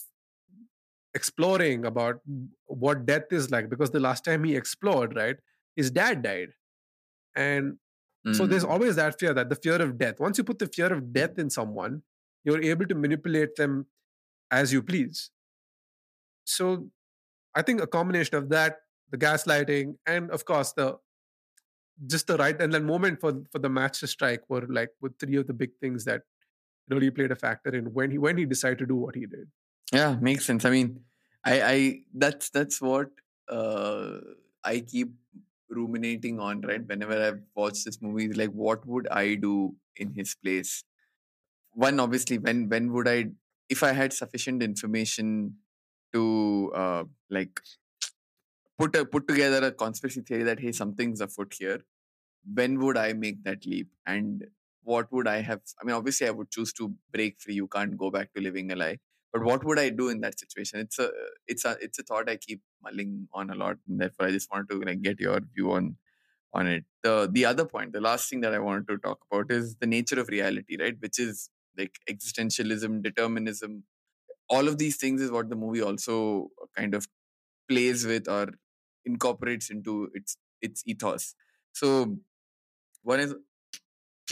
exploring about what death is like because the last time he explored right his dad died and so there's Hmm. always that fear that the fear of death once you put the fear of death in someone you're able to manipulate them as you please so i think a combination of that the gaslighting and of course the just the right and then moment for for the match to strike were like with three of the big things that really played a factor in when he when he decided to do what he did Yeah, makes sense. I mean, I, I that's that's what uh, I keep ruminating on, right? Whenever I've watched this movie, like, what would I do in his place? One, obviously, when when would I, if I had sufficient information to uh, like put a put together a conspiracy theory that hey, something's afoot here. When would I make that leap? And what would I have? I mean, obviously, I would choose to break free. You can't go back to living a lie. But what would i do in that situation? It's a it's a it's a thought i keep mulling on a lot and therefore i just wanted to like get your view on on it. The the other point the last thing that i wanted to talk about is the nature of reality right? Which is like existentialism determinism. All of these things is what the movie also kind of plays with or incorporates into its its ethos. So one is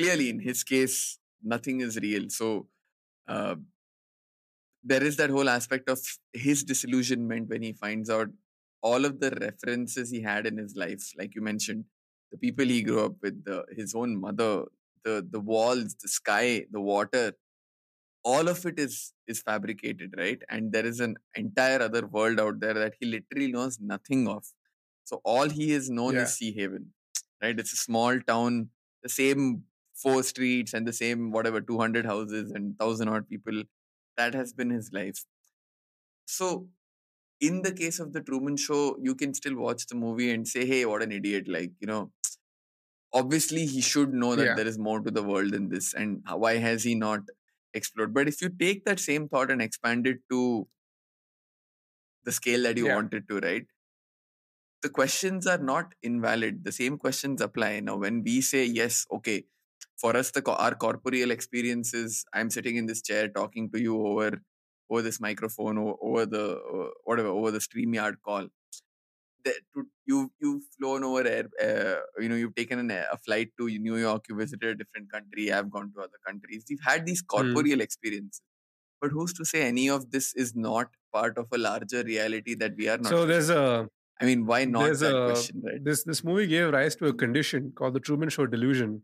clearly in his case nothing is real. So uh, there is that whole aspect of his disillusionment when he finds out all of the references he had in his life like you mentioned the people he grew up with the, his own mother the the walls the sky the water all of it is is fabricated right? And there is an entire other world out there that he literally knows nothing of. So all he has known Yeah. is Seahaven right? It's a small town the same four streets and the same whatever 200 houses and 1000 odd people. That has been his life. So in the case of the truman show you can still watch the movie and say hey what an idiot like you know? Obviously he should know that Yeah. there is more to the world than this and why has he not explored? But if you take that same thought and expand it to the scale that you Yeah. want it to right? The questions are not invalid. The same questions apply. Now when we say yes okay for us the our corporeal experiences i'm sitting in this chair talking to you over over this microphone over, over the uh, whatever over the streamyard call. That you you've flown over air uh, you know you've taken an, a flight to new york you visited a different country i've gone to other countries. We've had these corporeal experiences. But who's to say any of this is not part of a larger reality that we are not so there's a I mean, why not that a question, right? this this movie gave rise to a condition called the Truman Show delusion,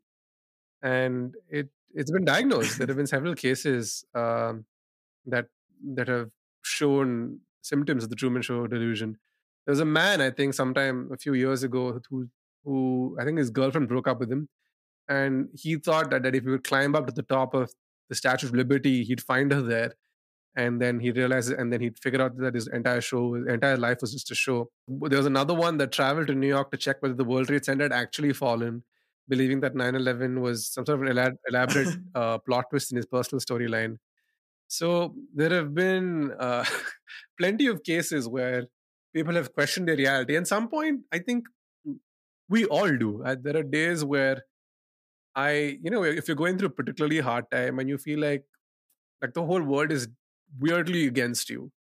and it it's been diagnosed. there have been several cases um, that that have shown symptoms of the Truman Show delusion. There was a man, I think, sometime a few years ago, who who I think his girlfriend broke up with him, and he thought that, that if he would climb up to the top of the Statue of Liberty, he'd find her there. And then he realized, and then he'd figure out that his entire show, his entire life was just a show. There was another one that traveled to New York to check whether the World Trade Center had actually fallen, believing that 9 11 was some sort of an elab- elaborate uh, plot twist in his personal storyline. So there have been uh, plenty of cases where people have questioned their reality. And some point, I think we all do. Uh, there are days where I, you know, if you're going through a particularly hard time and you feel like like the whole world is weirdly against you,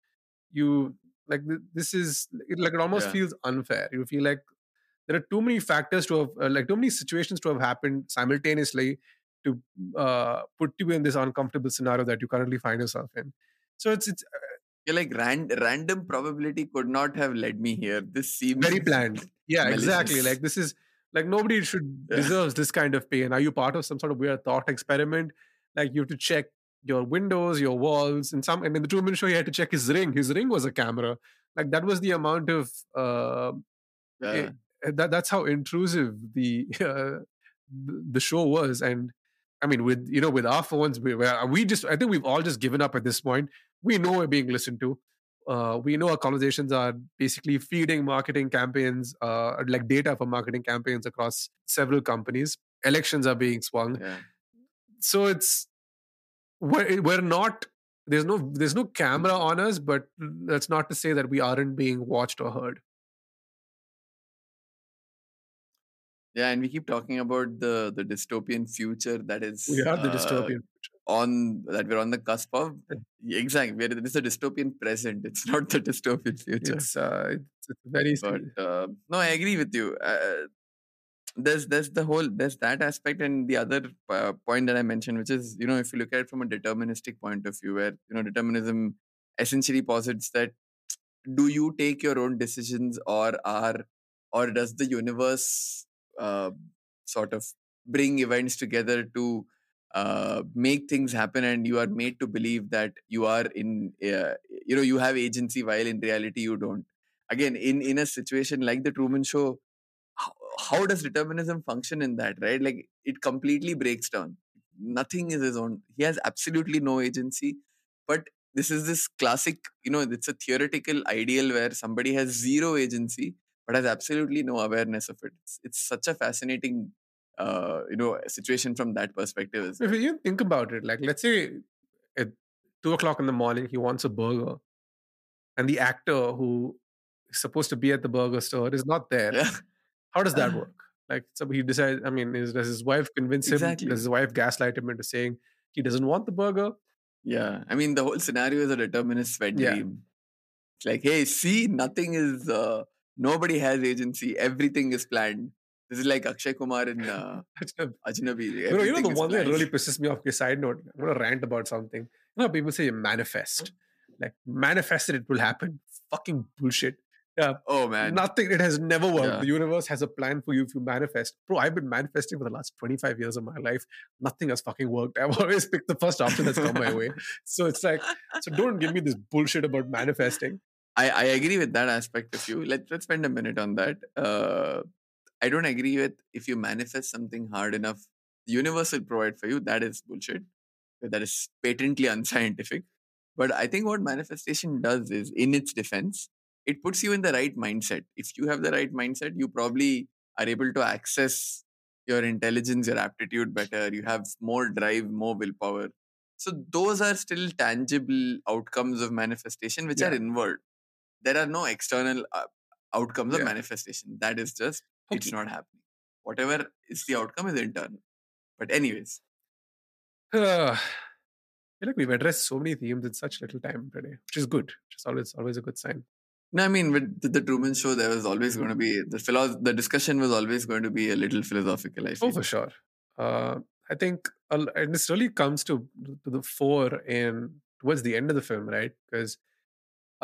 you like th- this is it, like it almost Yeah. feels unfair. You feel like there are too many factors to have uh, like too many situations to have happened simultaneously to uh, put you in this uncomfortable scenario that you currently find yourself in. So it's it's You're like ran- random probability could not have led me here. This seems very planned. Yeah, exactly. Like this is like nobody should deserves this kind of pain. Are you part of some sort of weird thought experiment? Like you have to check your windows, your walls, and some. And in the Truman Show, he had to check his ring. His ring was a camera. Like that was the amount of. Uh, Yeah. It- that that's how intrusive the uh, the the show was, and I mean, with you know, with our phones, we we just I think we've all just given up at this point. We know we're being listened to. Uh, we know our conversations are basically feeding marketing campaigns, uh, like data for marketing campaigns across several companies. Elections are being swung, yeah. so it's we're, we're not. There's no there's no camera on us, but that's not to say that we aren't being watched or heard. Yeah, and we keep talking about the the dystopian future that is We are the uh, dystopian. on that we're on the cusp of. Exactly, we're, is a dystopian present. It's not the dystopian future. It's uh, it's, it's very but uh, no, I agree with you. Uh, there's there's the whole there's that aspect and the other uh, point that I mentioned, which is you know if you look at it from a deterministic point of view, where you know determinism essentially posits that do you take your own decisions or are or does the universe uh, sort of bring events together to uh, make things happen and you are made to believe that you are in uh, you know you have agency while in reality you don't. Again in in a situation like the truman show how, how does determinism function in that right? Like it completely breaks down. Nothing is his own. He has absolutely no agency but this is this classic you know it's a theoretical ideal where somebody has zero agency but has absolutely no awareness of it it's, it's such a fascinating uh, you know situation from that perspective If well. you think about it, like let's say at two o'clock in the morning he wants a burger, and the actor who is supposed to be at the burger store is not there. Yeah. How does that work? Like, so he decides. I mean, is, does his wife convince him? Exactly. Does his wife gaslight him into saying he doesn't want the burger? Yeah, I mean the whole scenario is a determinist wet Yeah. dream. It's like, hey, see, nothing is, uh, nobody has agency. Everything is planned. This is like Akshay Kumar in uh, Ajnabee. You know, you know the one that really pisses me off. Okay, side note, I'm gonna rant about something. You know, people say manifest, like manifested it will happen. Fucking bullshit. Yeah, Oh man, Nothing. It has never worked. Yeah. The universe has a plan for you if you manifest. Bro, I've been manifesting for the last 25 years of my life. Nothing has fucking worked. I've always picked the first option that's come my way. So it's like, so don't give me this bullshit about manifesting. I, I agree with that aspect of you. Let, let's spend a minute on that. Uh, I don't agree with if you manifest something hard enough, the universe will provide for you. That is bullshit. That is patently unscientific. But I think what manifestation does is, in its defense, it puts you in the right mindset. If you have the right mindset, you probably are able to access your intelligence, your aptitude better. You have more drive, more willpower. So those are still tangible outcomes of manifestation, which are Yeah. inward. There are no external uh, outcomes of manifestation. That is just it's not happening. Whatever is the outcome is internal. But anyways, I feel like we've addressed so many themes in such little time today, which is good. Which is always always a good sign. no, I mean with the, the Truman Show, there was always going to be the philo- The discussion was always going to be a little philosophical. I feel. Oh, for sure. Uh, I think, and this really comes to to the fore in towards the end of the film, right? Because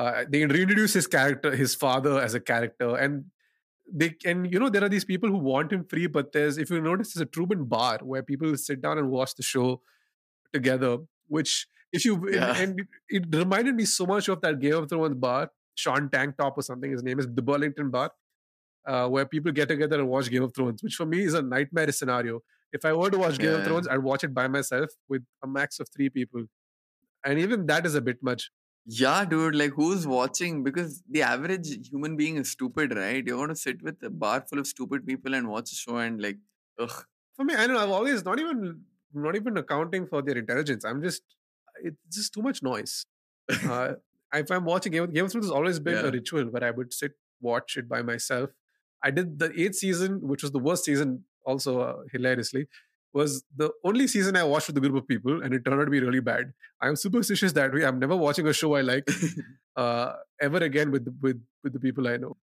Uh, they reintroduce his character, his father as a character, and they and you know there are these people who want him free, but there's if you notice there's a Truman bar where people sit down and watch the show together. Which if you Yeah. and, and it reminded me so much of that Game of Thrones bar, Sean Tank Top or something. His name is the Burlington Bar, uh, where people get together and watch Game of Thrones, which for me is a nightmare scenario. If I were to watch Game of Thrones, I'd watch it by myself with a max of three people, and even that is a bit much. Yeah, dude, like who's watching? Because the average human being is stupid, right? You're going to sit with a bar full of stupid people and watch a show and like, ugh. For me, I don't know. I've always not even not even accounting for their intelligence. I'm just it's just too much noise. Uh, if I'm watching Game of, Game of Thrones, has always been Yeah. a ritual where I would sit watch it by myself. I did the eighth season, which was the worst season, also uh, hilariously, was the only season I watched with a group of people, and it turned out to be really bad. I'm superstitious that way. I'm never watching a show I like uh, ever again with the, with with the people I know.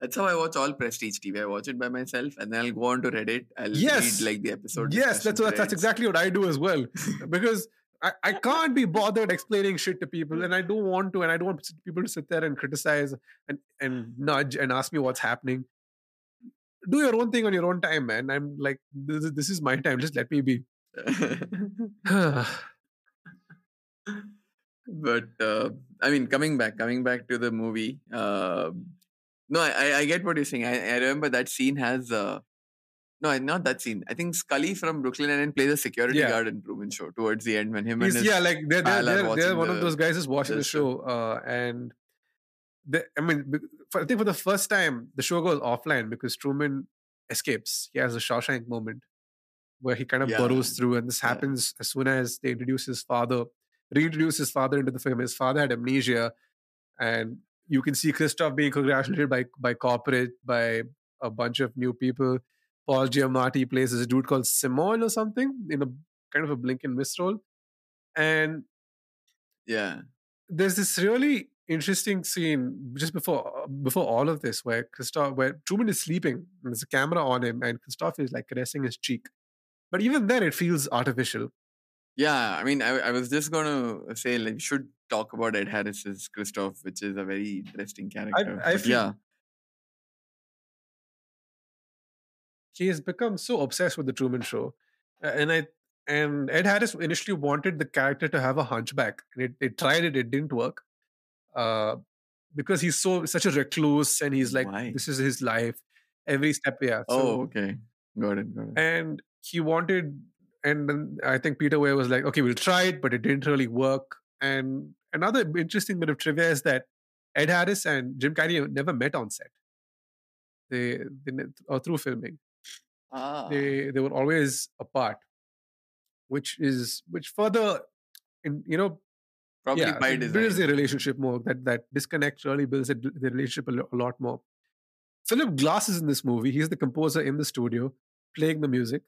That's how I watch all Prestige TV. I watch it by myself and then I'll go on to Reddit. I'll Yes. read like the episode. Yes, that's what, that's exactly what I do as well. because I, I can't be bothered explaining shit to people, and I don't want to, and I don't want people to sit there and criticize and and nudge and ask me what's happening. Do your own thing on your own time, man. I'm like, this, is- this is my time. Just let me be. but uh, I mean, coming back, coming back to the movie. Uh, no, I, I- get what you're saying. I, I remember that scene has. Uh, no, not that scene. I think Scully from Brooklyn Nine-Nine plays a security Yeah. guard in Truman Show towards the end when him and He's, his yeah, like they're they're, they're, they're one of those guys is watching the the show, uh, and the, I mean, for, I think for the first time the show goes offline because Truman escapes. He has a Shawshank moment where he kind of Yeah, burrows through, and this yeah. happens as soon as they introduce his father, reintroduce his father into the film. His father had amnesia, and you can see Christof being congratulated by by corporate by a bunch of new people. Paul Giamatti plays this dude called Simon or something in a kind of a blink and miss role. And yeah. there's this really interesting scene just before before all of this where Christof where Truman is sleeping and there's a camera on him and Christof is like caressing his cheek. But even then it feels artificial. Yeah, I mean, I, I was just going to say, like, we should talk about Ed Harris's Christof, which is a very interesting character. I But feel- yeah, He has become so obsessed with the Truman show. Uh, And I and Ed Harris initially wanted the character to have a hunchback. And it, it tried it, it didn't work. Uh because he's so such a recluse and he's like Why? this is his life. Every step, yeah. oh, So- okay. Got it, got it. and he wanted and then i think Peter Weir was like okay we'll try it but it didn't really work and another interesting bit of trivia is that ed harris and jim carrey never met on set they, they or through filming Ah, they they were always apart which is which further in you know probably yeah, by design. builds the relationship more. That that disconnect really builds the relationship a, lo- a lot more. Philip Glass is in this movie. He's the composer in the studio, playing the music.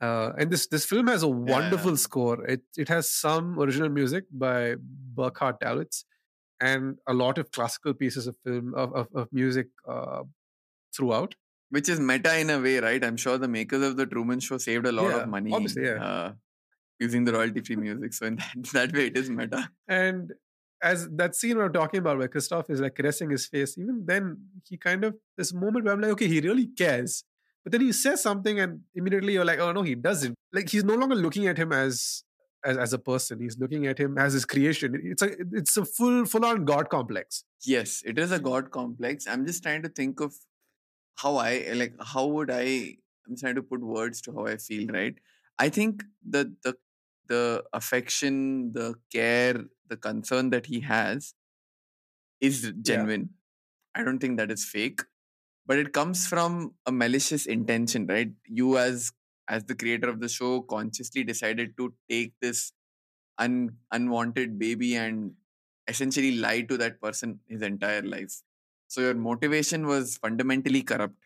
Uh, and this this film has a wonderful score. It it has some original music by Burkhard Dallwitz, and a lot of classical pieces of film of of, of music uh, throughout. Which is meta in a way, right? I'm sure the makers of the Truman Show saved a lot Yeah, of money obviously, yeah. uh, using the royalty free music. So in that, that way, it is meta. And as that scene we're talking about where Christof is like caressing his face, even then he kind of this moment where I'm like, okay, he really cares. But then he says something and immediately you're like, oh no, he doesn't. Like he's no longer looking at him as as, as a person. He's looking at him as his creation. It's a it's a full full on God complex. Yes, it is a god complex. I'm just trying to think of how I like how would I I'm trying to put words to how I feel, right? I think the the the affection, the care, the concern that he has is genuine. I don't think that is fake. But it comes from a malicious intention, right? You as as the creator of the show consciously decided to take this un, unwanted baby and essentially lie to that person his entire life. So your motivation was fundamentally corrupt.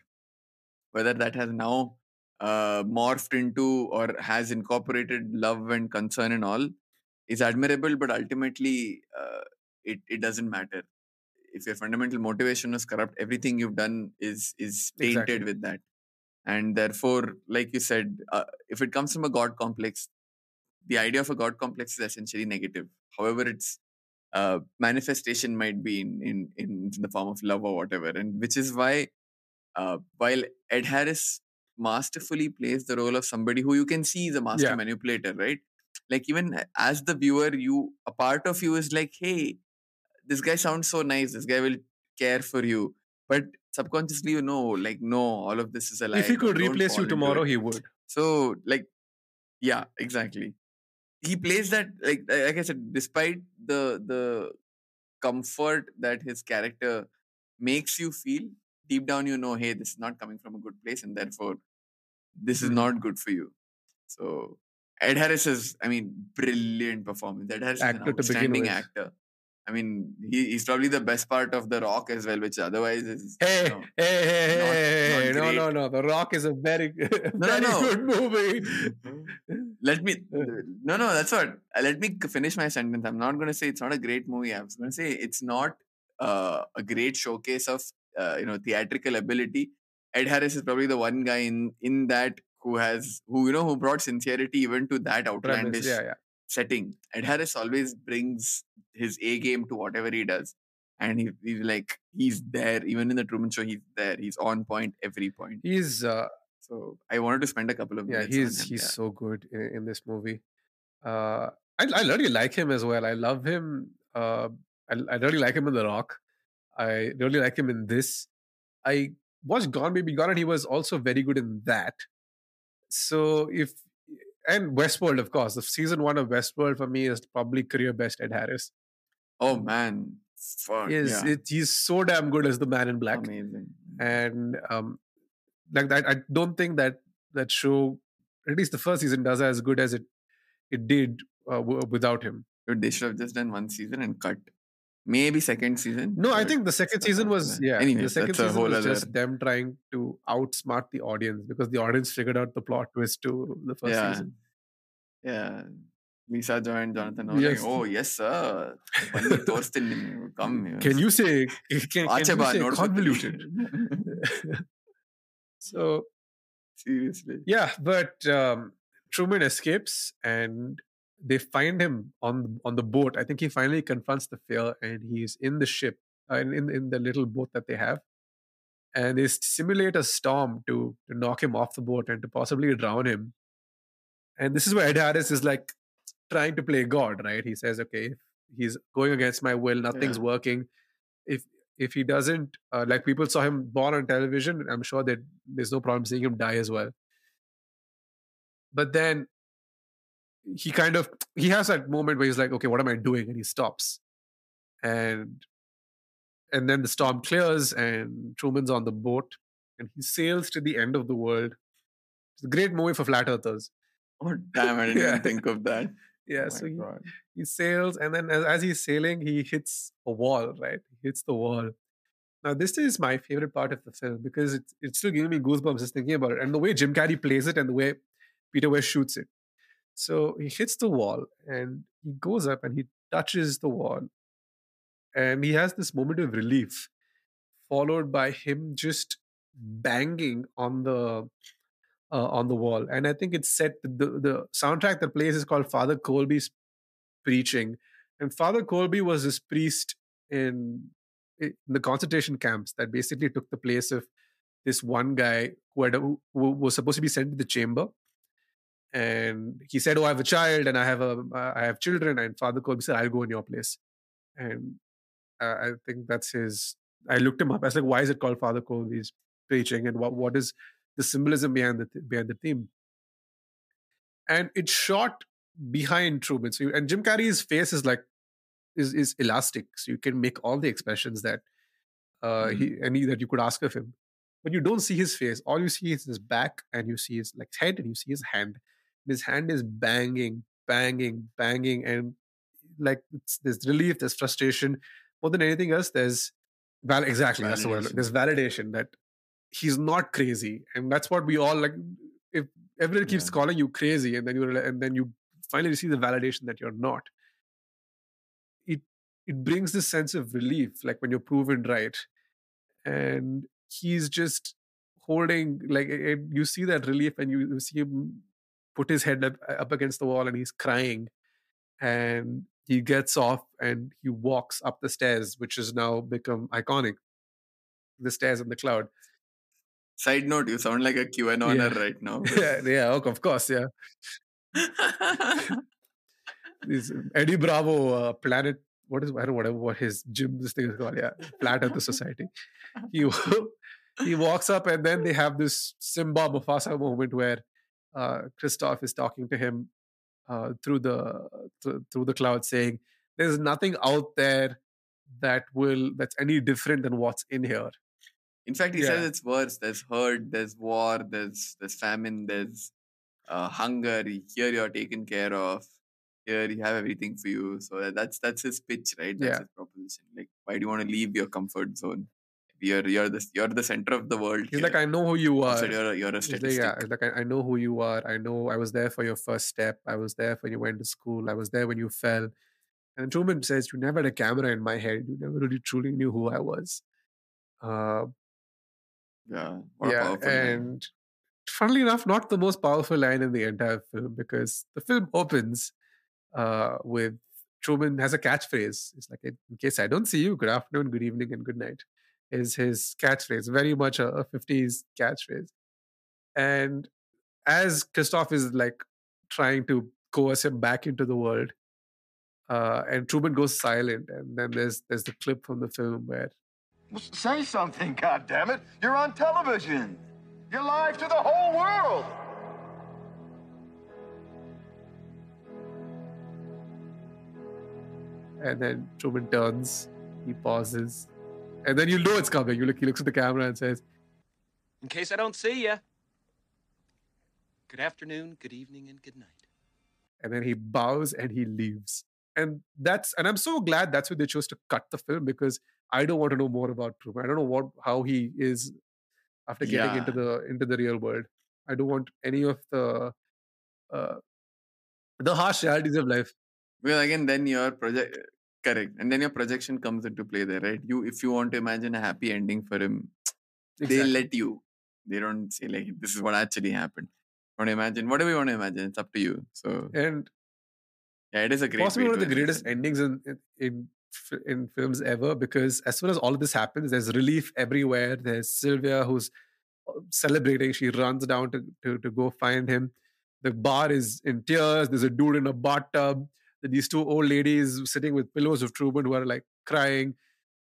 Whether that has now uh, morphed into or has incorporated love and concern and all is admirable, but ultimately uh, it, it doesn't matter. If your fundamental motivation is corrupt, everything you've done is is tainted Exactly. with that. And therefore, like you said, uh, if it comes from a God complex, the idea of a God complex is essentially negative. However, it's uh, manifestation might be in, in in the form of love or whatever, and which is why uh, while Ed Harris masterfully plays the role of somebody who you can see is a master Yeah. manipulator, right? Like even as the viewer, you a part of you is like, hey, this guy sounds so nice. This guy will care for you, but subconsciously you know, like, no, all of this is a lie. if he could don't replace you tomorrow, he would. So, like, yeah, exactly. He plays that like like I said, despite the the comfort that his character makes you feel, deep down you know, hey, this is not coming from a good place, and therefore this is Mhm. not good for you. So Ed Harris is, I mean, brilliant performance. Ed Harris Actor is an outstanding actor. I mean, he, he's probably the best part of The Rock as well, which otherwise is Hey, you know, hey, hey, hey, not- hey, not no, no, no. The Rock is a very, no, very no. good movie. let me no no that's what uh, let me finish my sentence i'm not going to say it's not a great movie i was going to say it's not uh, a great showcase of uh, you know theatrical ability ed harris is probably the one guy in in that who has who you know who brought sincerity even to that outlandish yeah, yeah. setting ed harris always brings his a game to whatever he does and he, he's like he's there even in the truman show he's there he's on point every point He's, uh, so i wanted to spend a couple of yeah, he's he's yeah. so good in, in this movie. Uh, I, I really like him as well. I love him. Uh, I, I really like him in The Rock. I really like him in this. I watched Gone Baby Gone, and he was also very good in that. So if and Westworld, of course, the season one of Westworld for me is probably career best. Ed Harris oh man fuck is yeah. it, he's so damn good as the Man in Black. Amazing. and um like that i don't think that that show at least the first season does as good as it it did uh, w- without him Dude, they should have just done one season and cut maybe second season. No, I think the second season was yeah. Anyway, the second season was just them trying to outsmart the audience because the audience figured out the plot twist to the first yeah. season. Yeah. Misa joined Jonathan. Yes. like, oh yes, sir. Come. Can you say can, can you say convoluted? so seriously. Yeah, but um, Truman escapes and they find him on on the boat. I think he finally confronts the fear and he's in the ship, uh, in, in in the little boat that they have, and they simulate a storm to to knock him off the boat and to possibly drown him. And this is where Ed Harris is like trying to play God, right? He says, "Okay, he's going against my will, nothing's Yeah. working. If if he doesn't, uh, like people saw him born on television, I'm sure that there's no problem seeing him die as well." but then he kind of he has that moment where he's like okay what am i doing? And he stops. And and then the storm clears and truman's on the boat and he sails to the end of the world. It's a great movie for flat earthers. Oh damn! I didn't Yeah. even think of that. yeah oh so he, he sails and then as, as he's sailing he hits a wall right? He hits the wall. Now this is my favorite part of the film because it's, it's still giving me goosebumps just thinking about it and the way jim carrey plays it and the way Peter Weir shoots it so he hits the wall and he goes up and he touches the wall and he has this moment of relief followed by him just banging on the uh, on the wall. And i think it's set the the soundtrack that plays is called father Kolbe's preaching. And father Kolbe was this priest in in the concentration camps that basically took the place of this one guy who, had, who, was supposed to be sent to the chamber and he said oh i have a child and i have a uh, i have children and father Kolbe said i'll go in your place. And uh, i think that's his i looked him up. I was like why is it called father Kolbe's preaching and what, what is the symbolism behind the behind the theme? And it's shot behind truman. So you, and jim carrey's face is like is is elastic. So you can make all the expressions that uh Mhm. he any that you could ask of him. But you don't see his face. All you see is his back and you see his like head and you see his hand his hand is banging banging banging and like it's, there's relief there's frustration more than anything else there's val exactly that's the word Validation. there's validation that he's not crazy and that's what we all like if everyone keeps Yeah. calling you crazy and then you and then you finally see the validation that you're not it it brings this sense of relief like when you're proven right and he's just holding like it- you see that relief and you, you see him put his head up, up against the wall and he's crying and he gets off and he walks up the stairs, which has now become iconic. The stairs in the cloud. Side note, you sound like a QAnoner Yeah. right now. yeah, yeah, of course, yeah. This Eddie Bravo uh, Planet. What is I don't know whatever what his gym this thing is called. Yeah, Flat Earth Society. He he walks up and then they have this Simba Mufasa moment where uh, Christof is talking to him uh, through the through, through the cloud, saying, "There's nothing out there that will that's any different than what's in here." In fact, he Yeah. says it's worse. There's hurt, there's war, there's there's famine, there's uh, hunger. Here you're taken care of. Here you have everything for you. So that's that's his pitch, right? That's Yeah. his proposition. Like, why do you want to leave your comfort zone? You're you're the you're the center of the world. He's here. like, "I know who you are." You're a, you're a He's like, statistic. yeah, like I, I know who you are. I know I was there for your first step. I was there when you went to school. I was there when you fell. And Truman says, You never had a camera in my head. You never really truly knew who I was. Uh, Yeah, yeah, line. and funnily enough, not the most powerful line in the entire film because the film opens uh, with Truman has a catchphrase. It's like, in case I don't see you, good afternoon, good evening, and good night. Is his catchphrase very much a, a 50s catchphrase? And as Christof is like trying to coerce him back into the world, uh, and Truman goes silent, and then there's there's the clip from the film where Say something, goddammit. You're on television. You're live to the whole world. and then Truman turns, he pauses, and then you know it's coming. You look, he looks at the camera and says, In case I don't see you. Good afternoon, good evening, and good night. and then he bows and he leaves. And that's and I'm so glad that's why they chose to cut the film because I don't want to know more about Truman. I don't know what how he is after getting into the into the real world. I don't want any of the uh, the harsh realities of life. Well, again, then your project correct, and then your projection comes into play there, right? You, if you want to imagine a happy ending for him, they Exactly. let you. They don't say like this is what actually happened. Want to imagine whatever you want to imagine. It's up to you. So And yeah, it is a great. possibly one of the greatest endings in, in in films ever because as soon as all of this happens there's relief everywhere there's sylvia who's uh, celebrating she runs down to, to, to go find him the bar is in tears there's a dude in a bathtub these two old ladies sitting with pillows of truman who are like crying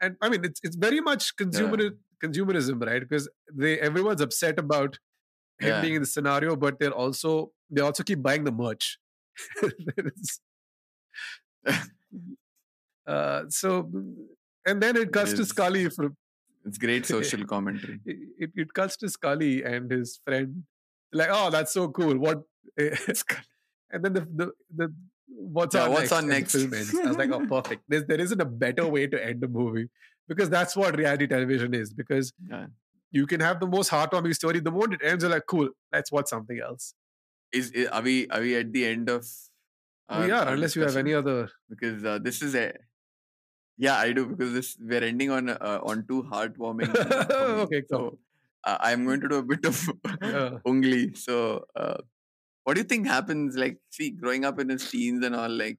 and i mean it's it's very much consumer consumerism right because they everyone's upset about him Yeah. being in the scenario but they're also they also keep buying the merch uh, so, and then it cuts to is. Scully. For, It's great social commentary. it, it, it cuts to Scully and his friend. Like, oh, that's so cool. What? and then the the, the what's Yeah, on what's next? on next? I was like, oh, perfect. There's, there isn't a better way to end a movie because that's what reality television is. Because Yeah. you can have the most heartwarming story. The moment it ends, you're like, cool. Let's watch something else. Is, is are we are we at the end of? we are, our unless you have any other. because uh, this is a yeah i do because this we're ending on uh, on two heartwarming. Okay, cool. so uh, i'm going to do a bit of Yeah. ungly so uh, what do you think happens like see growing up in his teens and all like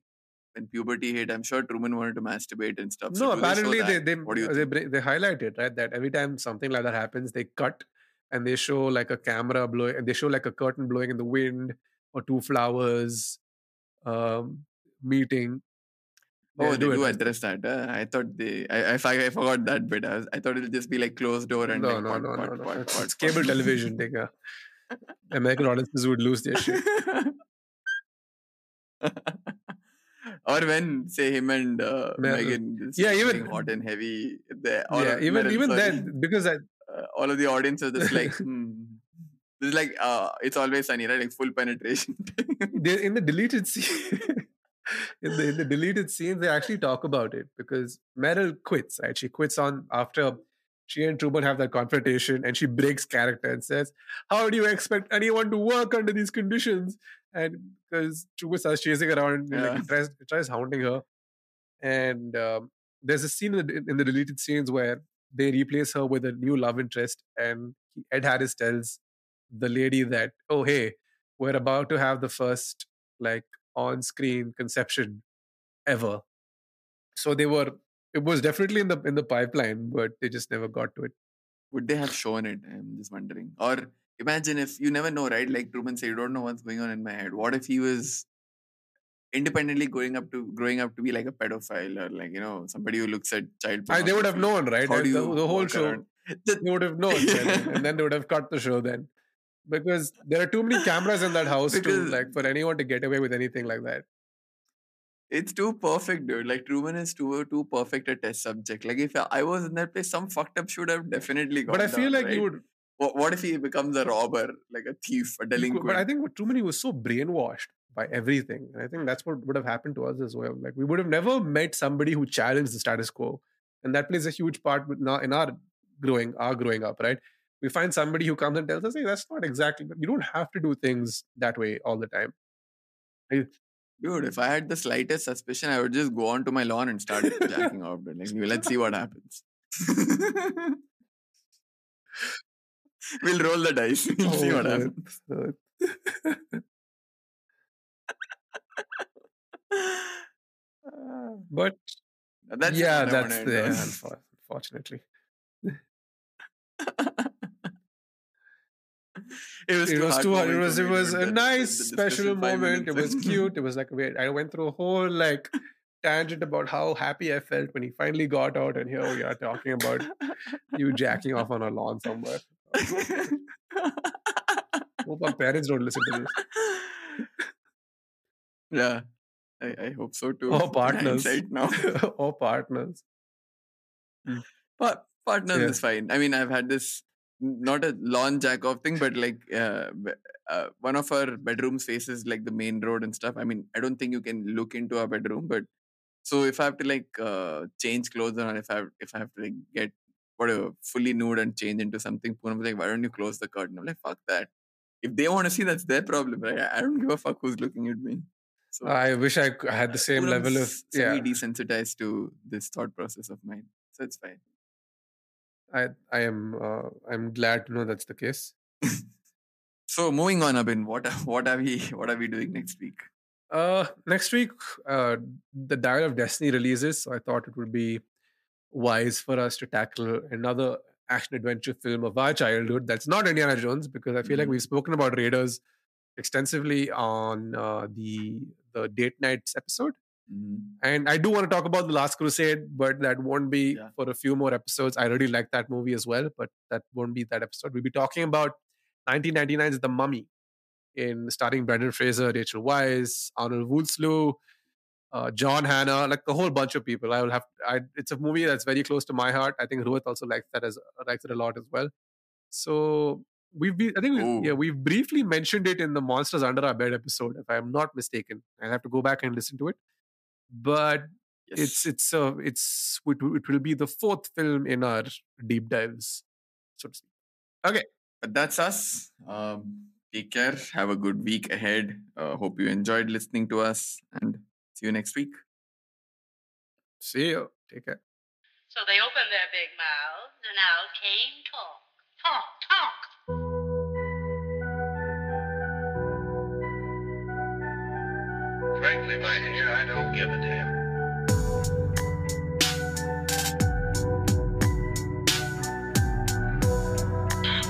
when puberty hit i'm sure truman wanted to masturbate and stuff so No, do they apparently they they do you they, they highlight it right that every time something like that happens, they cut and they show like a camera blowing and they show like a curtain blowing in the wind or two flowers um meeting. Oh, They they do address that. Uh, I thought they. I, I, I forgot that bit. I, was, I thought it'll just be like closed door and No, like no, pot, no, pot, no, no. pot, It's, pot, it's cable television. They, uh, American audiences would lose their shit. or when say him and uh, Mel- Megan Yeah, even- hot and heavy there or yeah, even Meryl, even sorry. then because I, uh, all of the audience are just like hmm. This is like uh, it's always sunny, right? Like full penetration. they in the deleted scene in the in the deleted scenes they actually talk about it because Meryl quits right she quits on after she and Truman have that confrontation and she breaks character and says how do you expect anyone to work under these conditions and because Truman starts chasing around and Yeah. like, tries, tries hounding her and um, there's a scene in the, in the deleted scenes where they replace her with a new love interest and Ed Harris tells the lady that oh hey we're about to have the first like on-screen conception ever. So they were. It was definitely in the in the pipeline, but they just never got to it. Would they have shown it? I'm just wondering. Or imagine if you never know, right? Like Truman said, you don't know what's going on in my head. What if he was independently growing up to growing up to be like a pedophile or like you know somebody who looks at child I, they would have known, right? How do the, the whole show, around- they would have known, and then they would have cut the show then, because there are too many cameras in that house to Because- like for anyone to get away with anything like that. It's too perfect, dude. Like Truman is too too perfect a test subject. Like if I was in that place, some fucked up should have definitely gone. But I feel down, like right? you would. What, what if he becomes a robber, like a thief, a delinquent? But I think Truman was so brainwashed by everything, and I think that's what would have happened to us as well. Like we would have never met somebody who challenged the status quo, and that plays a huge part with now in our growing our growing up, right? We find somebody who comes and tells us, "Hey, that's not exactly. You don't have to do things that way all the time." Dude, if I had the slightest suspicion, I would just go onto my lawn and start jacking off. But like, let's see what happens. we'll roll the dice. We'll see Oh, what God. happens. But That's yeah, one I wanna that's the unfortunately. It was it too was hard too hard. It was it was a the- nice the special moment. It was cute. It was like wait, I went through a whole like tangent about how happy I felt when he finally got out, and here we are talking about you jacking off on a lawn somewhere. Hope our parents don't listen to this. yeah, I, I hope so too. Or partners. right now. or partners. Hmm. But partners Yeah. is fine. I mean, I've had this not a lawn jack off thing, but like uh, uh, one of our bedrooms faces like the main road and stuff. I mean, I don't think you can look into our bedroom, but so if I have to like uh, change clothes or if I if I have to like get whatever fully nude and change into something, Poonam was like, why don't you close the curtain? I'm like, fuck that. If they want to see, that's their problem, right? I don't give a fuck who's looking at me. So I wish I had the same level of yeah. desensitized to this thought process of mine, so it's fine. I I am uh, I'm glad to know that's the case. So moving on, Abhin, what are- what are we what are we doing next week? Uh, next week, uh, the Dial of Destiny releases, so I thought it would be wise for us to tackle another action adventure film of our childhood that's not Indiana Jones, because I feel like Mhm. we've spoken about Raiders extensively on uh, the the date nights episode, and I do want to talk about the Last Crusade, but that won't be Yeah. for a few more episodes. I really like that movie as well, but that won't be that episode. We'll be talking about 1999's The Mummy, in starring Brendan Fraser, Rachel Weisz, Arnold Vosloo, uh, John Hannah, like a whole bunch of people. I will have. I, it's a movie that's very close to my heart. I think Rohit also likes that as likes it a lot as well. So we've been. I think we, yeah, we've briefly mentioned it in the Monsters Under Our Bed episode, if I'm not mistaken. I'll have to go back and listen to it. But it's it's uh, it's it, will- it will be the fourth film in our deep dives, so to speak. Okay. But that's us. Um, take care. Have a good week ahead. Uh, hope you enjoyed listening to us, and see you next week. See you. Take care. So they opened their big mouths and out came talk. Talk, talk. Frankly, my dear, I don't give a damn.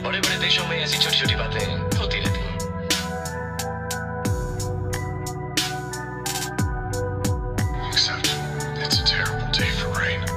बड़े बड़े देशों में ऐसी छोटी छोटी बातें होती रहती हैं Except it's a terrible day for rain.